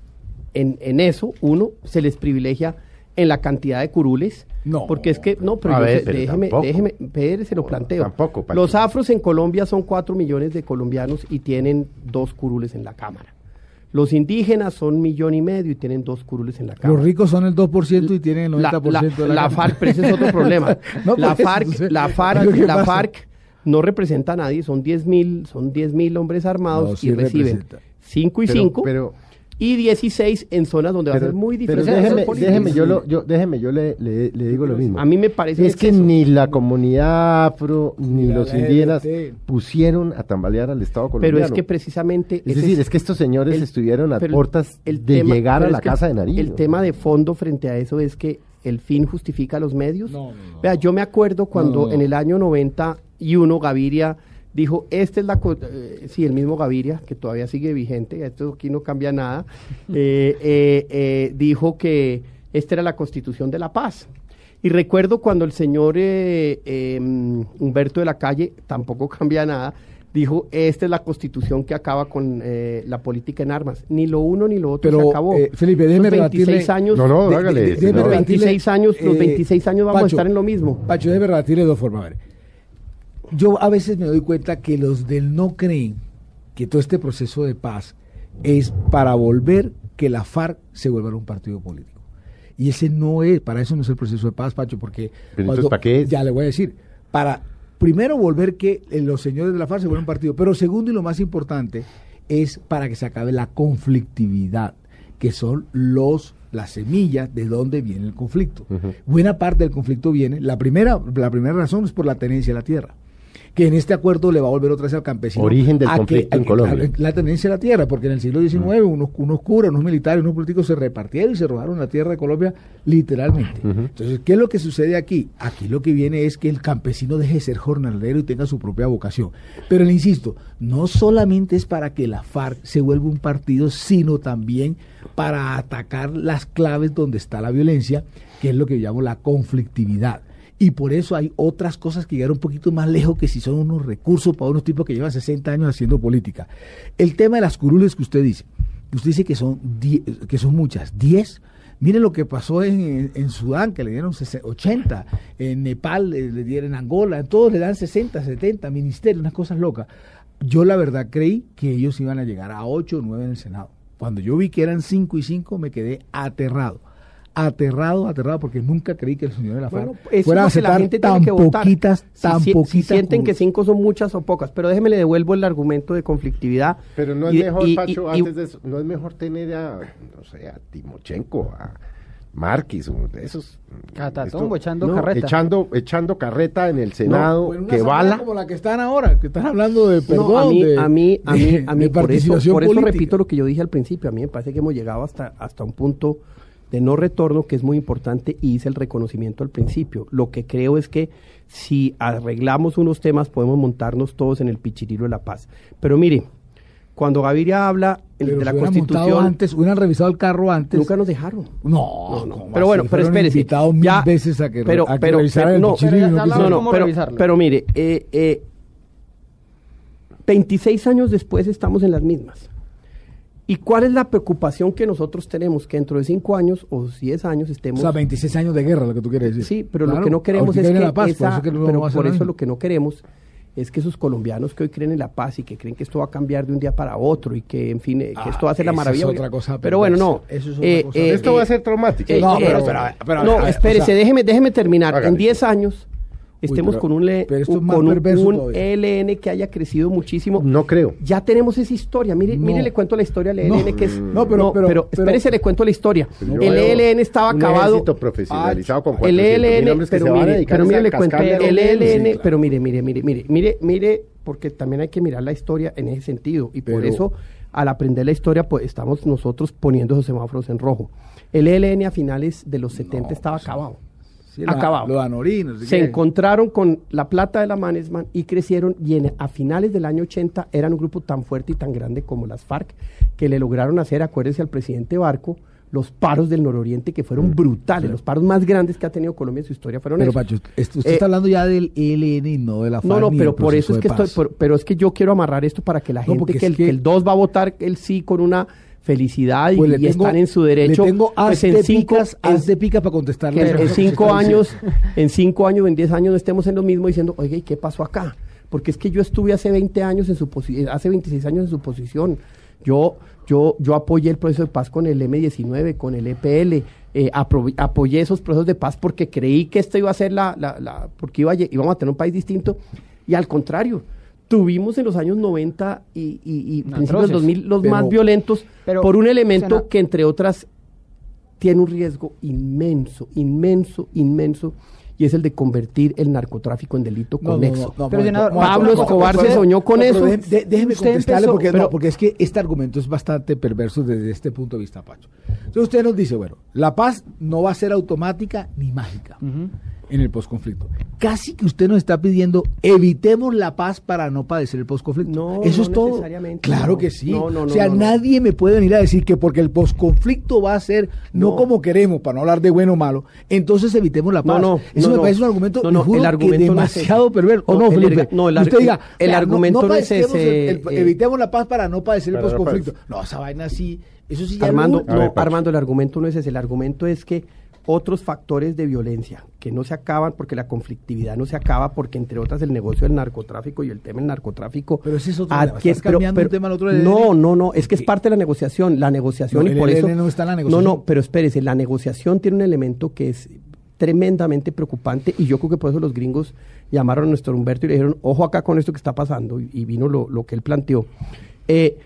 en, en eso, uno, se les privilegia en la cantidad de curules. No. Porque es que, no, pero, déjeme, déjeme, se lo planteo. Tampoco, Los afros en Colombia son 4 millones de colombianos y tienen dos curules en la Cámara. Los indígenas son millón y medio y tienen dos curules en la Cámara. Los ricos son el 2% y tienen el 90% la, de la, la FARC, pero ese es otro problema. la FARC, la FARC, la FARC no representa a nadie, son 10 mil, son mil hombres armados y reciben 5 y 5. pero y 16 en zonas donde va a ser muy difícil. Pero déjeme, déjeme, yo, lo, yo, déjeme, yo le, le, digo lo mismo. A mí me parece Es que ni la comunidad afro ni, los indígenas pusieron a tambalear al Estado colombiano. Pero es que precisamente... Es decir, es, que estos señores estuvieron a puertas de llegar a la casa de Nariño. El tema de fondo frente a eso es que el fin justifica los medios. Vea, yo me acuerdo cuando en el año 91 Gaviria dijo, esta es la... Eh, sí, el mismo Gaviria, que todavía sigue vigente, esto aquí no cambia nada, eh, eh, dijo que esta era la constitución de la paz. Y recuerdo cuando el señor em, Humberto de la Calle, tampoco cambia nada, dijo, esta es la constitución que acaba con la política en armas. Ni lo uno ni lo otro se acabó. Felipe, déjeme 26 años, no, no, hágale. los 26 años, los 26 años vamos a estar en lo mismo. Pacho, déjeme rebatirle de dos formas. A ver yo a veces me doy cuenta que los del no creen que todo este proceso de paz es para volver que la FARC se vuelva un partido político. Y ese no es, para eso no es el proceso de paz, Pacho, porque... ¿para qué Ya le voy a decir, para primero volver que eh, los señores de la FARC se vuelvan un partido, pero segundo y lo más importante es para que se acabe la conflictividad, que son los las semillas de dónde viene el conflicto. Buena parte del conflicto viene, la primera, la primera razón es por la tenencia de la tierra. Que en este acuerdo le va a volver otra vez al campesino. Origen del conflicto en Colombia. la tendencia de la tierra, porque en el siglo XIX unos, unos curas, unos militares, unos políticos se repartieron y se robaron la tierra de Colombia literalmente. Entonces, ¿qué es lo que sucede aquí? Aquí lo que viene es que el campesino deje de ser jornalero y tenga su propia vocación. Pero le insisto, no solamente es para que la FARC se vuelva un partido, sino también para atacar las claves donde está la violencia, que es lo que llamo la conflictividad. Y por eso hay otras cosas que llegan un poquito más lejos que si son unos recursos para unos tipos que llevan 60 años haciendo política. El tema de las curules que usted dice, usted dice que son, que son muchas, 10. Miren lo que pasó en, en, Sudán, que le dieron 80, en Nepal le, dieron Angola, en todos le dan 60, 70, ministerios, unas cosas locas. Yo la verdad creí que ellos iban a llegar a 8 o 9 en el Senado. Cuando yo vi que eran 5 y 5 me quedé aterrado aterrado, aterrado, porque nunca creí que el señor de la FARC fuera a aceptar tan poquitas, tan poquitas. Si sienten que cinco son muchas o pocas, pero déjeme le devuelvo el argumento de conflictividad. Pero no es mejor, Pacho, antes de eso, no es mejor tener a, no sé, a Timochenko, a Marquis, de esos. Catatumbo, echando carreta. Echando, echando carreta en el Senado, que bala. Como la que están ahora, que están hablando de perdón. a mí, a mí, a mí, a mí por, eso, por eso repito lo que yo dije al principio. A mí me parece que hemos llegado hasta, hasta un punto de no retorno que es muy importante y hice el reconocimiento al principio. Lo que creo es que si arreglamos unos temas podemos montarnos todos en el pichirilo de la paz. Pero mire, cuando Gaviria habla de la Constitución antes, hubieran revisado el carro antes. Nunca nos dejaron. No, no, Pero bueno, pero espérese. ya, veces a que, pero, pero, el no, no, pero, pero, mire, eh, eh, 26 años después estamos en las mismas. ¿Y cuál es la preocupación que nosotros tenemos? Que dentro de 5 años o 10 años estemos... O sea, 26 años de guerra, lo que tú quieres decir. Sí, pero lo que no queremos es que... La paz, por eso, que pero por eso lo que no queremos es que esos colombianos que hoy creen en la paz y que creen que esto va a cambiar de un día para otro y que, en fin, eh, que esto va a ser la maravilla. Es otra cosa, pero bueno, no. Eso es otra eh, cosa. Eh, esto va a ser traumático. no, pero, pero, no, espérese, déjeme, déjeme terminar. En 10 años estemos con un, con un, ELN que haya crecido muchísimo. No creo. Ya tenemos esa historia. Mire, mire le cuento la historia del ELN que es. No, pero, pero, espérese, le cuento la historia. El ELN estaba acabado. profesionalizado con el ELN, pero mire, pero mire, le cuento. El ELN, pero mire, mire, mire, mire, mire, mire, porque también hay que mirar la historia en ese sentido. Y por eso, al aprender la historia, pues estamos nosotros poniendo esos semáforos en rojo. El ELN a finales de los 70 estaba acabado acabado. Se encontraron con la plata de la Manesman y crecieron y a finales del año 80 eran un grupo tan fuerte y tan grande como las FARC que le lograron hacer, acuérdense al presidente Barco, los paros del nororiente que fueron mm, brutales, los paros más grandes que ha tenido Colombia en su historia fueron pero, Pacho, usted está eh, hablando ya del ELN y no de la FARC. No, no, pero por eso es que estoy, pero es que yo quiero amarrar esto para que la gente que el, que el 2 va a votar el sí con una felicidad y, pues están en su derecho. Le tengo pues en cinco, de pica para contestarle. en cinco años, en cinco años, en diez años no estemos en lo mismo diciendo, oye, ¿y qué pasó acá? Porque es que yo estuve hace 20 años en su hace 26 años en su posición. Yo, yo, yo apoyé el proceso de paz con el M19, con el EPL, eh, apoyé esos procesos de paz porque creí que esto iba a ser la, la, la porque iba a, íbamos a tener un país distinto, y al contrario, tuvimos en los años 90 y, y, principios del 2000 los más violentos por un elemento que entre otras tiene un riesgo inmenso, inmenso, inmenso y es el de convertir el narcotráfico en delito conexo. Pablo Escobar se soñó con eso. déjeme contestarle porque, porque es que este argumento es bastante perverso desde este punto de vista, Pacho. Entonces usted nos dice, bueno, la paz no va a ser automática ni mágica en el posconflicto. Casi que usted nos está pidiendo evitemos la paz para no padecer el posconflicto. No, eso es todo. Claro que sí. o sea, nadie me puede venir a decir que porque el posconflicto va a ser no, como queremos, para no hablar de bueno o malo, entonces evitemos la paz. No, eso me parece un argumento, el argumento demasiado perverso. ¿O no, Felipe? no, el, usted diga, el argumento no, es ese. Eh, evitemos la paz para no padecer el posconflicto. No, esa vaina así. Eso sí Armando, no, Armando, el argumento no es ese. El argumento es que otros factores de violencia que no se acaban porque la conflictividad no se acaba porque entre otras el negocio del narcotráfico y el tema del narcotráfico pero ese es otro tema, tema otro no no no es que es parte de la negociación la negociación y por eso no está la negociación no no pero espérese la negociación tiene un elemento que es tremendamente preocupante y yo creo que por eso los gringos llamaron a nuestro Humberto y le dijeron ojo acá con esto que está pasando y, vino lo, lo, que él planteó. Eh,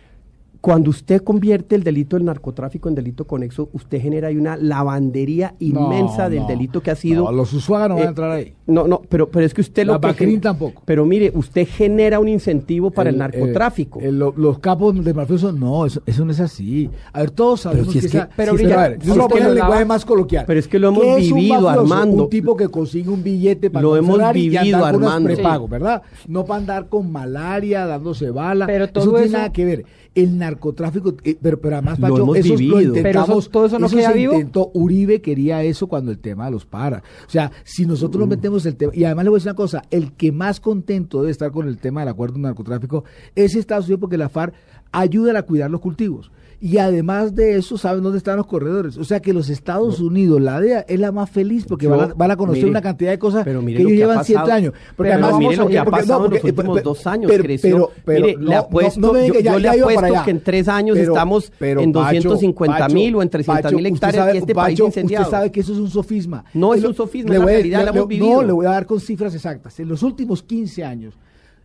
cuando usted convierte el delito del narcotráfico en delito conexo, usted genera ahí una lavandería inmensa del delito que ha sido. No, los usuarios no van a eh, entrar ahí. No, no, pero, pero es que usted lo que. tampoco. Pero mire, usted genera un incentivo para el, narcotráfico. los capos de mafiosos, no, eso, no es así. A ver, todos sabemos que, es que, Pero, sí, a yo lo pongo en lenguaje más coloquial. Pero es que lo hemos vivido, Armando. Un tipo que consigue un billete para lo hemos vivido, Armando. prepago, ¿verdad? No para andar con malaria, dándose bala. Pero todo eso no tiene nada que ver el narcotráfico, eh, pero, pero además, Pacho, lo eso lo intentamos, todo eso no queda se intentó, Uribe quería eso cuando el tema de los para. O sea, si nosotros nos mm. metemos el tema, y además le voy a decir una cosa, el que más contento debe estar con el tema del acuerdo de narcotráfico es Estados Unidos porque la FARC ayuda a cuidar los cultivos. Y además de eso, saben dónde están los corredores. O sea que los Estados Unidos, la DEA, es la más feliz porque van, a, conocer una cantidad de cosas que ellos llevan siete años. Porque además, mire lo que ha pasado en los últimos dos años. creció. mire, le apuesto, yo, le apuesto que en tres años estamos en 250 mil o en 300 mil hectáreas y este país incendiado. Usted sabe que eso es un sofisma. No es un sofisma, la realidad, la hemos vivido. No, le voy a dar con cifras exactas. En los últimos 15 años,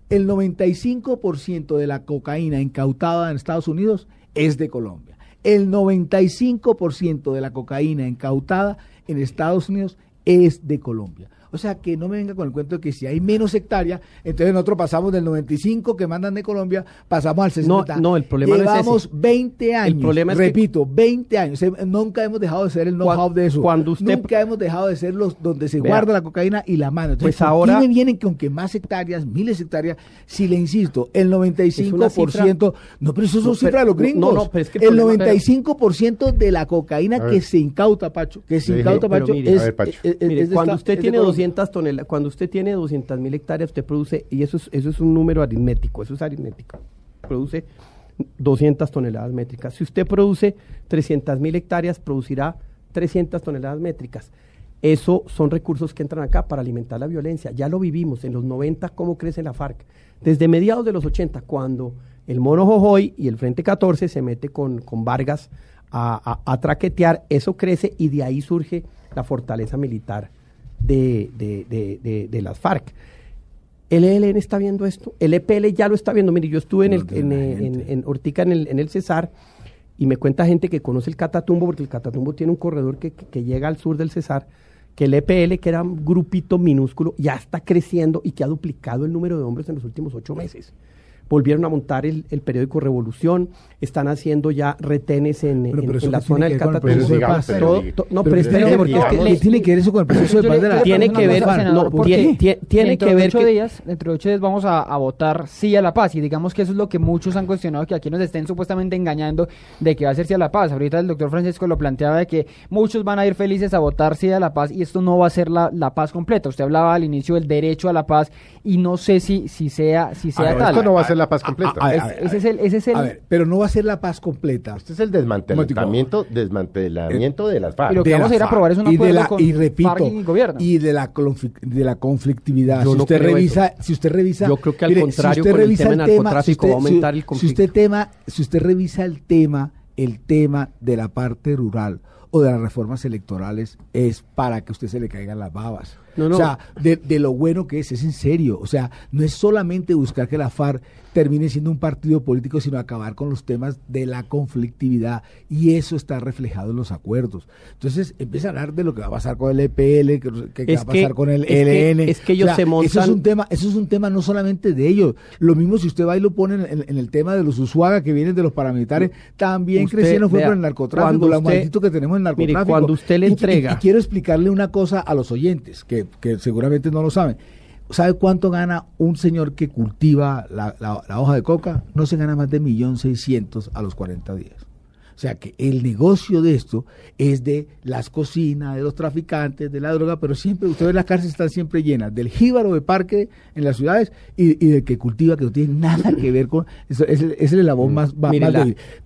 el 95% de la cocaína incautada en Estados Unidos es de Colombia. El 95% de la cocaína incautada en Estados Unidos es de Colombia. O sea, que no me venga con el cuento de que si hay menos hectáreas, entonces nosotros pasamos del 95 que mandan de Colombia, pasamos al 60. No, no el problema Llevamos es ese. 20 años. El problema es repito, 20 años. Nunca hemos dejado de ser el know-how de eso. Cuando usted, Nunca hemos dejado de ser los donde se guarda la cocaína y la mano. Entonces, pues ahora. me vienen con que más hectáreas, miles de hectáreas? Si le insisto, el 95%. no, pero eso son cifras de los gringos. No, no, pero es que el, 95% de la cocaína que se incauta, Pacho, que se incauta, Pacho, es, cuando usted tiene 200 toneladas, cuando usted tiene 200 mil hectáreas, usted produce, y eso es, eso es un número aritmético, eso es aritmético, produce 200 toneladas métricas. Si usted produce 300 mil hectáreas, producirá 300 toneladas métricas. Eso son recursos que entran acá para alimentar la violencia. Ya lo vivimos en los 90, cómo crece la FARC. Desde mediados de los 80, cuando el Mono Jojoy y el Frente 14 se mete con, con Vargas a, a, traquetear, eso crece y de ahí surge la fortaleza militar de, de, de, las FARC. ¿El ELN está viendo esto? ¿El EPL ya lo está viendo? Mire, yo estuve en, el, en, en, Ortica, en el, en el Cesar, y me cuenta gente que conoce el Catatumbo, porque el Catatumbo tiene un corredor que, que, llega al sur del Cesar, que el EPL, que era un grupito minúsculo, ya está creciendo y que ha duplicado el número de hombres en los últimos ocho meses volvieron a montar el, periódico Revolución, están haciendo ya retenes en, la zona del Catatumbo. no, pero, espérate, porque es que tiene que ver eso con el proceso de paz de la Tiene que ver, no, tiene, tiene que ver ocho días, dentro de ocho días vamos a, votar sí a la paz y digamos que eso es lo que muchos han cuestionado, que aquí nos estén supuestamente engañando de que va a ser sí a la paz. Ahorita el doctor Francisco lo planteaba de que muchos van a ir felices a votar sí a la paz y esto no va a ser la, la paz completa. Usted hablaba al inicio del derecho a la paz y no sé si, si sea, si sea tal. Esto no va a ser la paz completa. ese, es el, ese es el... pero no va a ser la paz completa. Este es el desmantelamiento, desmantelamiento de las FARC. Y lo que vamos a ir a aprobar es un acuerdo y de la, con y repito, y gobierno. Y de la, de la conflictividad. si usted revisa, si usted revisa... Yo creo que al contrario, si usted revisa el tema, si usted, va a aumentar el conflicto. Si usted, tema, si usted revisa el tema, el tema de la parte rural o de las reformas electorales es para que usted se le caigan las babas. O sea, de, de, lo bueno que es, es en serio. O sea, no es solamente buscar que la FARC termine siendo un partido político, sino acabar con los temas de la conflictividad. Y eso está reflejado en los acuerdos. Entonces, empieza a hablar de lo que va a pasar con el EPL, que, va a pasar con el ELN. es que ellos se montan... Eso es, un tema, eso es un tema no solamente de ellos. Lo mismo si usted va y lo pone en, el tema de los Ushuaga que vienen de los paramilitares, también crecieron fue por el narcotráfico, la maldito que tenemos en el narcotráfico. Mire, cuando usted le entrega... Y, quiero explicarle una cosa a los oyentes, que, que seguramente no lo saben. ¿Sabe cuánto gana un señor que cultiva la, la, hoja de coca? No se gana más de millón seiscientos a los 40 días. O sea que el negocio de esto es de las cocinas, de los traficantes, de la droga, pero siempre, ustedes las cárceles están siempre llenas del jíbaro de parque en las ciudades y, del que cultiva, que no tiene nada que ver con. Eso, es, es, el labor mm, más, más,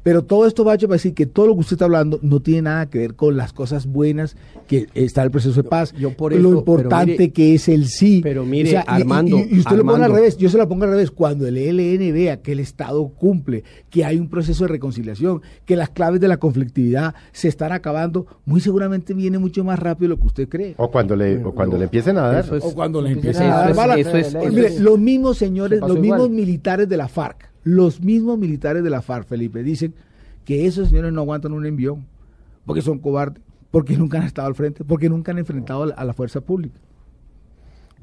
Pero todo esto va a decir que todo lo que usted está hablando no tiene nada que ver con las cosas buenas que está el proceso de paz. Yo, por lo importante que es el sí. Pero mire, Armando. Y, usted lo pone al revés, yo se lo pongo al revés. Cuando el ELN vea que el Estado cumple, que hay un proceso de reconciliación, que las claves de la conflictividad se están acabando, muy seguramente viene mucho más rápido de lo que usted cree. O cuando le, o cuando le empiecen a dar. o cuando le empiecen a dar. los mismos señores, los mismos militares de la FARC Los mismos militares de la FARC, Felipe, dicen que esos señores no aguantan un envío porque son cobardes, porque nunca han estado al frente, porque nunca han enfrentado a la fuerza pública.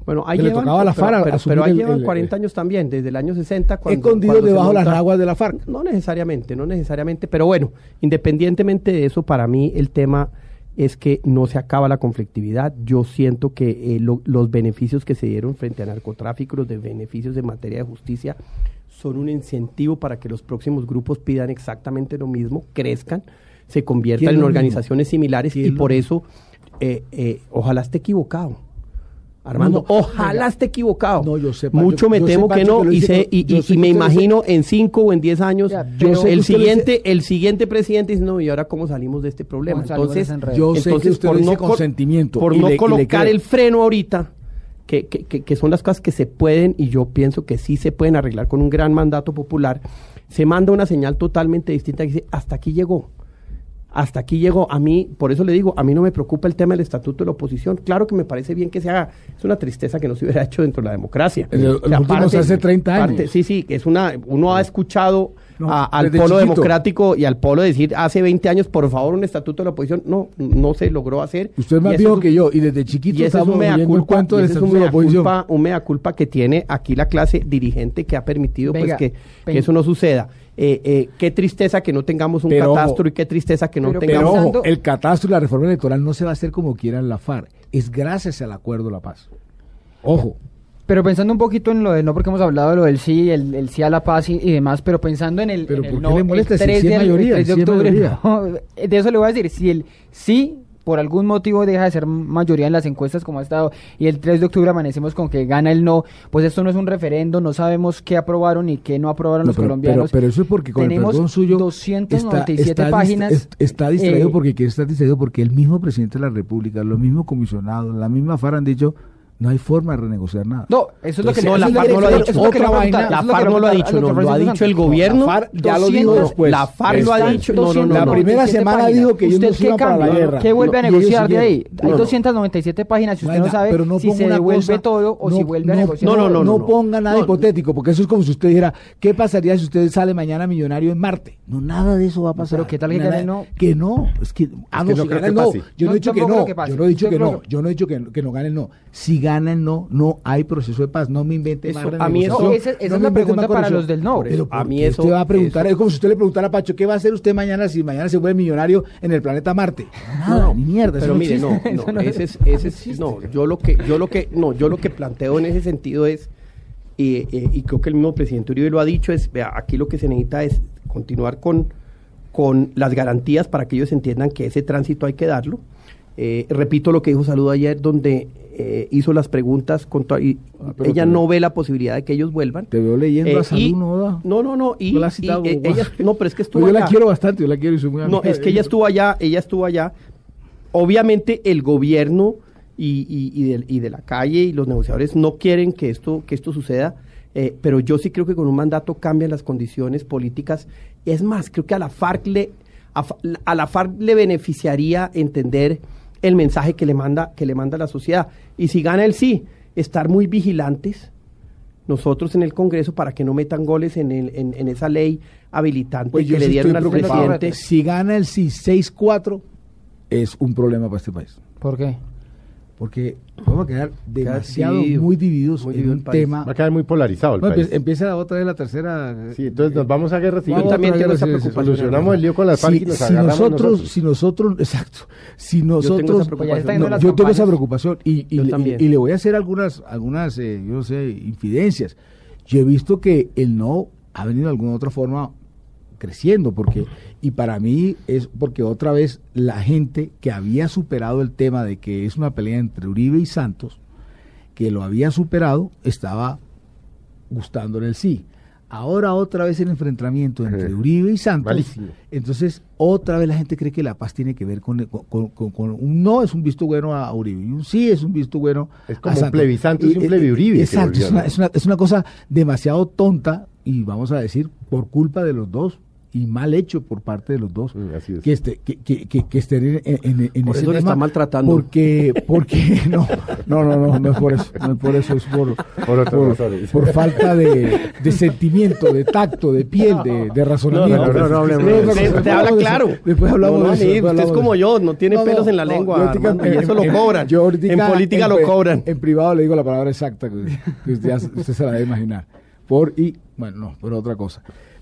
Bueno, ahí llevan, tocaba la FARC pero, ahí llevan 40 años también, desde el año 60. Cuando, escondidos debajo las aguas de la FARC. No necesariamente, no necesariamente, pero bueno, independientemente de eso, para mí el tema es que no se acaba la conflictividad. Yo siento que eh, los beneficios que se dieron frente al narcotráfico, los de beneficios en materia de justicia, son un incentivo para que los próximos grupos pidan exactamente lo mismo, crezcan, se conviertan en organizaciones similares y por eso, eh, eh, ojalá esté equivocado Armando, ojalá esté equivocado. No, yo sé, Mucho me temo que no, y, sé, y, me imagino en cinco o en diez años, el siguiente, el siguiente presidente dice, no, y ahora cómo salimos de este problema. Entonces, yo sé que usted por no consentimiento. Por no colocar el freno ahorita, que, que, que, son las cosas que se pueden, y yo pienso que sí se pueden arreglar con un gran mandato popular, se manda una señal totalmente distinta que dice, hasta aquí llegó hasta aquí llegó. A mí, por eso le digo, a mí no me preocupa el tema del estatuto de la oposición. Claro que me parece bien que se haga. Es una tristeza que no se hubiera hecho dentro de la democracia. El, hace 30 años. sí, sí, es una, uno ha escuchado al polo democrático y al polo decir hace 20 años, por favor, un estatuto de la oposición. No, no se logró hacer. Usted es más viejo que yo y desde chiquito estamos es un mea culpa, del estatuto de la oposición. Culpa, un mea culpa que tiene aquí la clase dirigente que ha permitido pues que eso no suceda. Eh, eh, qué tristeza que no tengamos un catastro y qué tristeza que no tengamos. Pero ojo, el catastro y la reforma electoral no se va a hacer como quieran la FARC, es gracias al acuerdo de la paz. Ojo. Pero pensando un poquito en lo de no, porque hemos hablado de lo del sí, el, el sí a la paz y, demás, pero pensando en el, ¿Pero en no, le molesta el 3 de, mayoría, de octubre, de eso le voy a decir, si el sí por algún motivo deja de ser mayoría en las encuestas como ha estado y el 3 de octubre amanecemos con que gana el no, pues esto no es un referendo, no sabemos qué aprobaron y qué no aprobaron los colombianos. Pero, eso es porque con Tenemos el perdón suyo 297 páginas. está distraído eh, porque quiere estar distraído porque el mismo presidente de la República, los mismos comisionados, la misma FAR han dicho no hay forma de renegociar nada. No, eso es lo que no, la FARC no lo ha dicho. Otra vaina, la FARC no lo ha dicho, no, lo ha dicho el gobierno. La FARC ya lo dijo después. La FARC lo ha dicho. No, no, no. La primera semana dijo que ellos no para la guerra. ¿Qué vuelve a negociar de ahí? Hay 297 páginas, si usted no sabe si se devuelve todo o si vuelve a negociar. No, no, no. No ponga nada hipotético, porque eso es como si usted dijera, ¿qué pasaría si usted sale mañana millonario en Marte? No, nada de eso va a pasar. Pero ¿qué tal que gane no? Que no, es que, ah, no, si gana no. Yo no he dicho que no. Yo no he dicho que no. Yo no he dicho que no gane no. Si gana el no, no hay proceso de paz. No me invente más A mí eso, esa, es la pregunta para los del no. Pero a mí eso. Usted va a preguntar, es como si usted le preguntara a Pacho, ¿qué va a hacer usted mañana si mañana se vuelve millonario en el planeta Marte? Nada, ni mierda. Pero mire, no, no, ese es, ese es, no, yo lo que, yo lo que, no, yo lo que planteo en ese sentido es, y, y creo que el mismo presidente Uribe lo ha dicho, es, vea, aquí lo que se necesita es continuar con, con las garantías para que ellos entiendan que ese tránsito hay que darlo. Eh, repito lo que dijo Salud ayer, donde eh, hizo las preguntas contra, y ah, ella no ve la posibilidad de que ellos vuelvan. Te veo leyendo a eh, Salud, ¿no? No, no, no. Y, ella, no, pero es que estuvo Yo la quiero bastante, yo la quiero y soy muy No, es que ella estuvo allá, ella estuvo allá. Obviamente el gobierno y, y, de, y de la calle y los negociadores no quieren que esto, que esto suceda. pero yo sí creo que con un mandato cambian las condiciones políticas. Es más, creo que a la FARC le, a la FARC le beneficiaría entender el mensaje que le manda, que le manda la sociedad. Y si gana el sí, estar muy vigilantes nosotros en el Congreso para que no metan goles en, el, en, esa ley habilitante pues que le dieron al presidente. Si gana el sí 6-4, es un problema para este país. ¿Por qué? Porque vamos a quedar demasiado muy divididos en un tema. Va a quedar muy polarizado el país. Empieza otra vez la tercera. Sí, entonces nos vamos a guerra civil. Yo también tengo esa preocupación. Solucionamos el lío con las y nos si nosotros, Si nosotros, exacto, si nosotros... Yo tengo esa preocupación, y, y, le voy a hacer algunas, algunas eh, yo no sé, infidencias. Yo he visto que el no ha venido de alguna otra forma creciendo, porque, y para mí es porque otra vez la gente que había superado el tema de que es una pelea entre Uribe y Santos, que lo había superado, estaba gustándole el sí. Ahora otra vez el enfrentamiento entre Uribe y Santos. Entonces, otra vez la gente cree que la paz tiene que ver con, un no es un visto bueno a Uribe y un sí es un visto bueno es como un plebiscito, es un plebi Uribe. Exacto, es una, es, una, es una cosa demasiado tonta y vamos a decir por culpa de los dos y mal hecho por parte de los dos. Mm, que, este, que, que, que, estén en, en, por eso le está maltratando. porque porque no no no no no es por eso no es por eso es por por, falta de, de, sentimiento de tacto de piel de, de razonamiento. No, no, no, te habla claro. Después hablamos de eso, usted es como yo no tiene pelos en la lengua y eso lo cobran. en política lo cobran. en privado le digo la palabra exacta que usted, usted se la debe imaginar. Por y bueno no pero otra cosa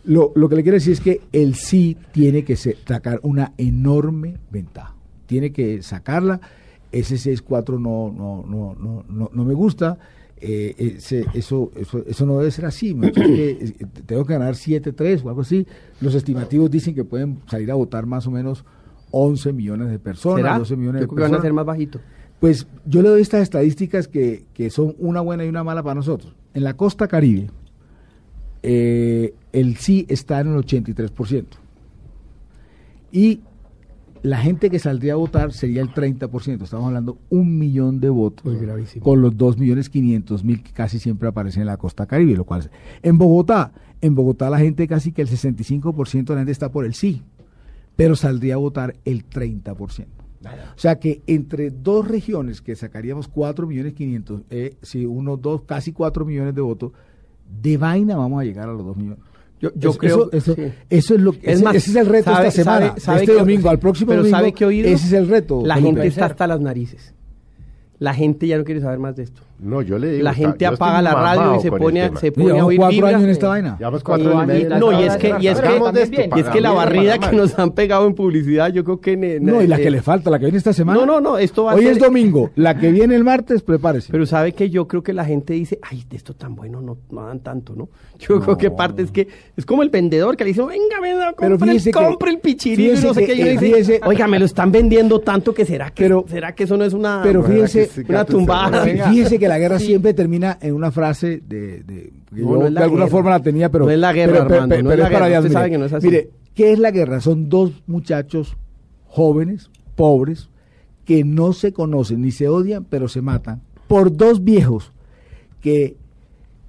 lo, lo que le quiero decir es que el sí tiene que sacar una enorme ventaja. Tiene que sacarla. Ese 6-4 no, no, no, no, no, no me gusta. Eh, ese, eso, eso, eso no debe ser así. Eh, tengo que ganar 7-3 o algo así. Los estimativos dicen que pueden salir a votar más o menos 11 millones de personas. 12 millones de personas. van a ser más bajito. Pues yo le doy estas estadísticas que, que son una buena y una mala para nosotros. En la costa caribe, eh, el sí está en el 83%. Y la gente que saldría a votar sería el 30%. Estamos hablando un millón de votos. Con los 2 millones 500 mil que casi siempre aparecen en la costa caribe. Lo cual en Bogotá, en Bogotá la gente casi que el 65% de la gente está por el sí. Pero saldría a votar el 30%. O sea que entre dos regiones que sacaríamos 4 millones 500, eh, si uno, dos, casi 4 millones de votos, de vaina vamos a llegar a los 2 millones. Yo, yo creo eso, eso, es lo que ese, es el reto esta semana, este domingo, al próximo domingo. Sabe que ese es el reto. La gente está hasta las narices. La gente ya no quiere saber más de esto. No, yo le digo. La gente apaga la radio y se pone, a, se pone a oír cuatro años en esta vaina. Llevamos cuatro años. No, y es que, y es que, y es que la barrida que nos han pegado en publicidad, yo creo que. no, y la que le falta, la que viene esta semana. No, no, no, esto va Hoy es domingo, la que viene el martes, prepárese. Pero sabe que yo creo que la gente dice, ay, de esto tan bueno no, no dan tanto, ¿no? Yo creo que parte es que es como el vendedor que le dice, venga, venga, compre, el, compre el pichirino y no sé qué. Yo le dice, oiga, me lo están vendiendo tanto que será que, será que eso no es una, pero fíjese, una tumbada. Fíjese que la guerra siempre termina en una frase de, de, yo de alguna forma la tenía, pero no es la guerra, pero, Armando, no es la guerra. Usted sabe que no es así. Mire, ¿qué es la guerra? Son dos muchachos jóvenes, pobres, que no se conocen ni se odian, pero se matan por dos viejos que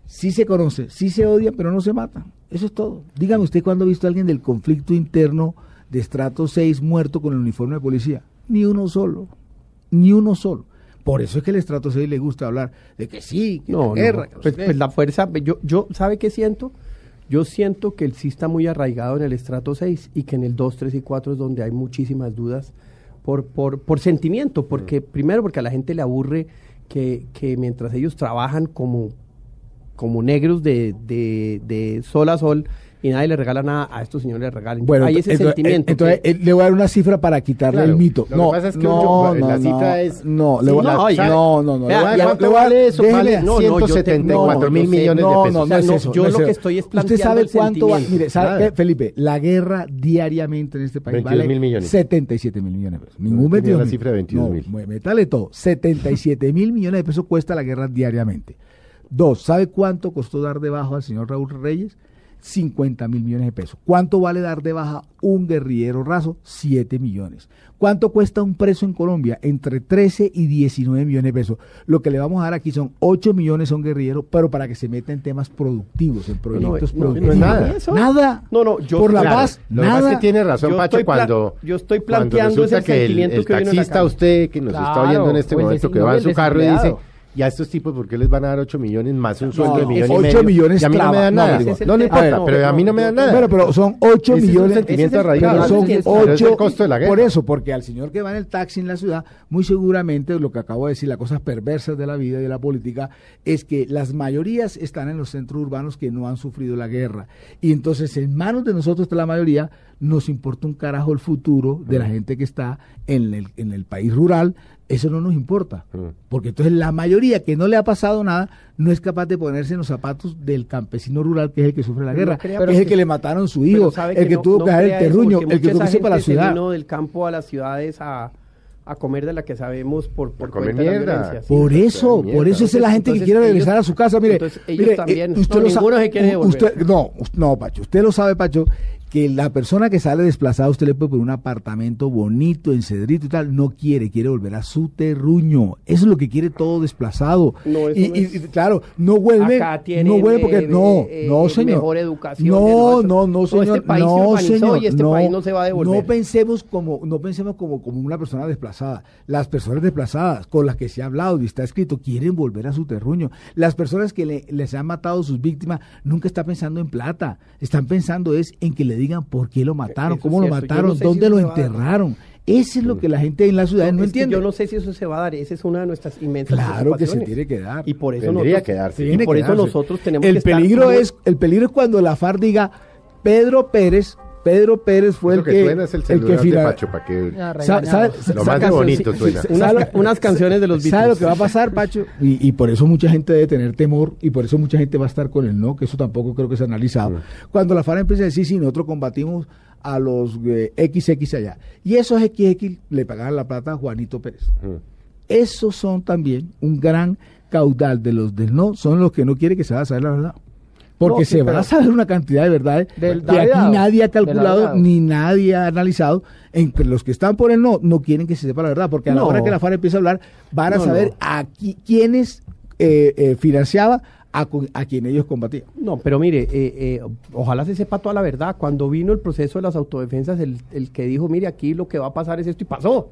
sí se conocen, sí se odian, pero no se matan. Eso es todo. Dígame usted cuándo ha visto a alguien del conflicto interno de estrato 6 muerto con el uniforme de policía. Ni uno solo. Ni uno solo. Por eso es que el estrato 6 le gusta hablar de que sí, que no, la guerra. Pues, pues, la fuerza, yo, yo, ¿sabe qué siento? Yo siento que el sí está muy arraigado en el estrato 6 y que en el 2, 3 y 4 es donde hay muchísimas dudas por, por, por sentimiento, porque mm. primero porque a la gente le aburre que, que mientras ellos trabajan como, como negros de, de, de sol a sol, y nadie le regala nada, a estos señores le regalan. Bueno, hay ese sentimiento. Entonces, eh, le voy a dar una cifra para quitarle el mito. Lo no, que pasa es que no, no, la cifra es. No, le voy a dar. No, no, no. ¿Cuánto vale eso? Vale 174 mil millones de pesos. No, no, es eso. Yo lo que estoy es Usted sabe cuánto va. Mire, ¿sabe Felipe? La guerra diariamente en este país vale 77 mil millones de pesos. Ningún 22 la cifra de 22 mil. Métale todo. 77 mil millones de pesos cuesta la guerra diariamente. Dos, ¿sabe cuánto costó dar debajo al señor Raúl Reyes? 50 mil millones de pesos. ¿Cuánto vale dar de baja un guerrillero raso? 7 millones. ¿Cuánto cuesta un preso en Colombia? Entre 13 y 19 millones de pesos. Lo que le vamos a dar aquí son 8 millones a un guerrillero, pero para que se meta en temas productivos, en proyectos productivos. No, nada. Nada. No, no, yo, por la paz, nada. que tiene razón, Pacho, cuando, yo estoy planteando ese que el, el taxista usted que nos está oyendo en este pues momento, que va en su carro y dice y a estos tipos, ¿por qué les van a dar 8 millones más un sueldo de millón y medio? 8 millones y a mí no me dan nada. No, le importa, pero a mí no me dan nada. Pero, pero son 8 millones. sentimiento arraigado. Son 8 costo de la guerra. Por eso, porque al señor que va en el taxi en la ciudad, muy seguramente lo que acabo de decir, las cosas perversas de la vida y de la política, es que las mayorías están en los centros urbanos que no han sufrido la guerra. Y entonces, en manos de nosotros, de la mayoría, nos importa un carajo el futuro de la gente que está en el, en el país rural, eso no nos importa. Mm. Porque entonces la mayoría que no le ha pasado nada no es capaz de ponerse en los zapatos del campesino rural que es el que sufre la guerra, que es el que le mataron su hijo, el que, tuvo que dejar el terruño, el que tuvo que para la ciudad. Se vino del campo a las ciudades a, a comer de la que sabemos por, por, comer mierda. por eso, por eso es la gente que quiere regresar a su casa. Mire, ellos mire, también, eh, usted no, sabe, usted, no, no, Pacho, usted lo sabe, Pacho, que la persona que sale desplazada, usted le puede poner un apartamento bonito, en Cedrito y tal, no quiere, quiere volver a su terruño. Eso es lo que quiere todo desplazado. y, claro, no vuelve, no vuelve porque no, eh, no señor. Mejor educación. No, no, no, señor. Este país no, señor. Y este no, país no se va a devolver. No pensemos como, no pensemos como, como una persona desplazada. Las personas desplazadas con las que se ha hablado y está escrito quieren volver a su terruño. Las personas que le, les han matado sus víctimas nunca están pensando en plata, están pensando es en que le digan por qué lo mataron, cómo lo mataron, dónde lo enterraron. Eso es lo que la gente en la ciudad no, entiende. yo no sé si eso se va a dar. Esa es una de nuestras inmensas Claro que se tiene que dar. Y por eso, nosotros, y por eso nosotros tenemos el peligro es El peligro es cuando la FARC diga, Pedro Pérez Pedro Pérez fue el que, suena es el, el que de Pacho para que lo más bonito suena. Unas, canciones de los Beatles. ¿Sabe lo que va a pasar, Pacho? Y, y, por eso mucha gente debe tener temor y por eso mucha gente va a estar con el no, que eso tampoco creo que se ha analizado. Mm. Cuando la FARC empieza a decir, sí, nosotros combatimos a los XX eh, allá. Y esos XX le pagaban la plata a Juanito Pérez. Mm. Esos son también un gran caudal de los del no, son los que no quieren que se vaya a saber la verdad. Porque se va a saber una cantidad de verdades que aquí nadie ha calculado ni nadie ha analizado. Entre los que están por el no, no quieren que se sepa la verdad, porque a la hora que la FARC empiece a hablar, van a saber a quiénes eh, eh, financiaba a, a, quien ellos combatían. No, pero mire, eh, ojalá se sepa toda la verdad. Cuando vino el proceso de las autodefensas, el, el que dijo, mire, aquí lo que va a pasar es esto y pasó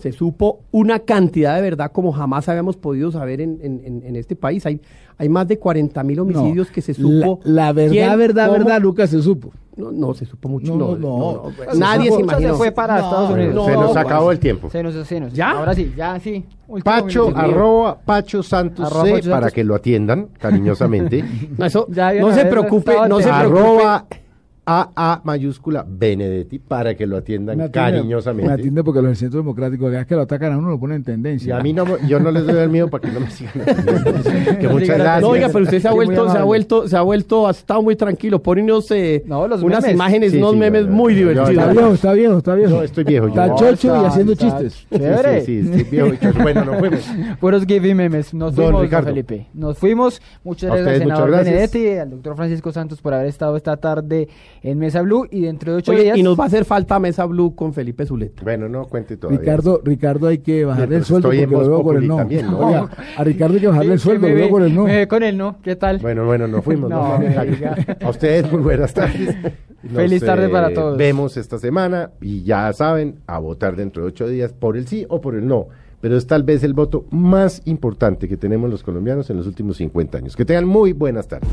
se supo una cantidad de verdad como jamás habíamos podido saber en, en, en este país. Hay, hay más de 40 mil homicidios que se supo. La, verdad, verdad, verdad, Lucas, se supo. No, no, se supo mucho. No, no, nadie se imaginó. Se fue para Estados Unidos. se nos acabó el tiempo. Se nos, se nos, ¿Ya? Ahora sí, ya sí. Pacho, arroba, Pacho Santos C, para que lo atiendan cariñosamente. no, eso, ya no se preocupe, no se preocupe. Arroba a mayúscula Benedetti para que lo atiendan cariñosamente. Me atiende porque los centros democráticos, es que lo atacan a uno, lo ponen en tendencia. Y a mí no, yo no les doy el miedo para que no me sigan. que muchas gracias. No, oiga, pero usted se ha vuelto, se ha vuelto, se ha vuelto, ha estado muy tranquilo. Pone unos, eh, unas imágenes, unos memes muy divertidos. Está viejo, está viejo, está viejo. No, estoy viejo. Está chocho y haciendo chistes. Sí, sí, estoy viejo Bueno, nos fuimos. Puros give memes. Nos fuimos, Felipe. Nos fuimos. Muchas gracias al senador Benedetti, al doctor Francisco Santos por haber estado esta tarde en Mesa Blue y dentro de ocho días. Y nos va a hacer falta Mesa Blue con Felipe Zuleta. Bueno, no cuente todavía. Ricardo, Ricardo hay que bajarle el sueldo porque lo veo con el no. También, ¿no? a Ricardo hay que bajarle el sueldo, lo veo con el no. con el no, ¿qué tal? Bueno, bueno, nos fuimos. no, a ustedes muy buenas tardes. Feliz tarde para todos. Vemos esta semana y ya saben, a votar dentro de ocho días por el sí o por el no pero es tal vez el voto más importante que tenemos los colombianos en los últimos 50 años. Que tengan muy buenas tardes.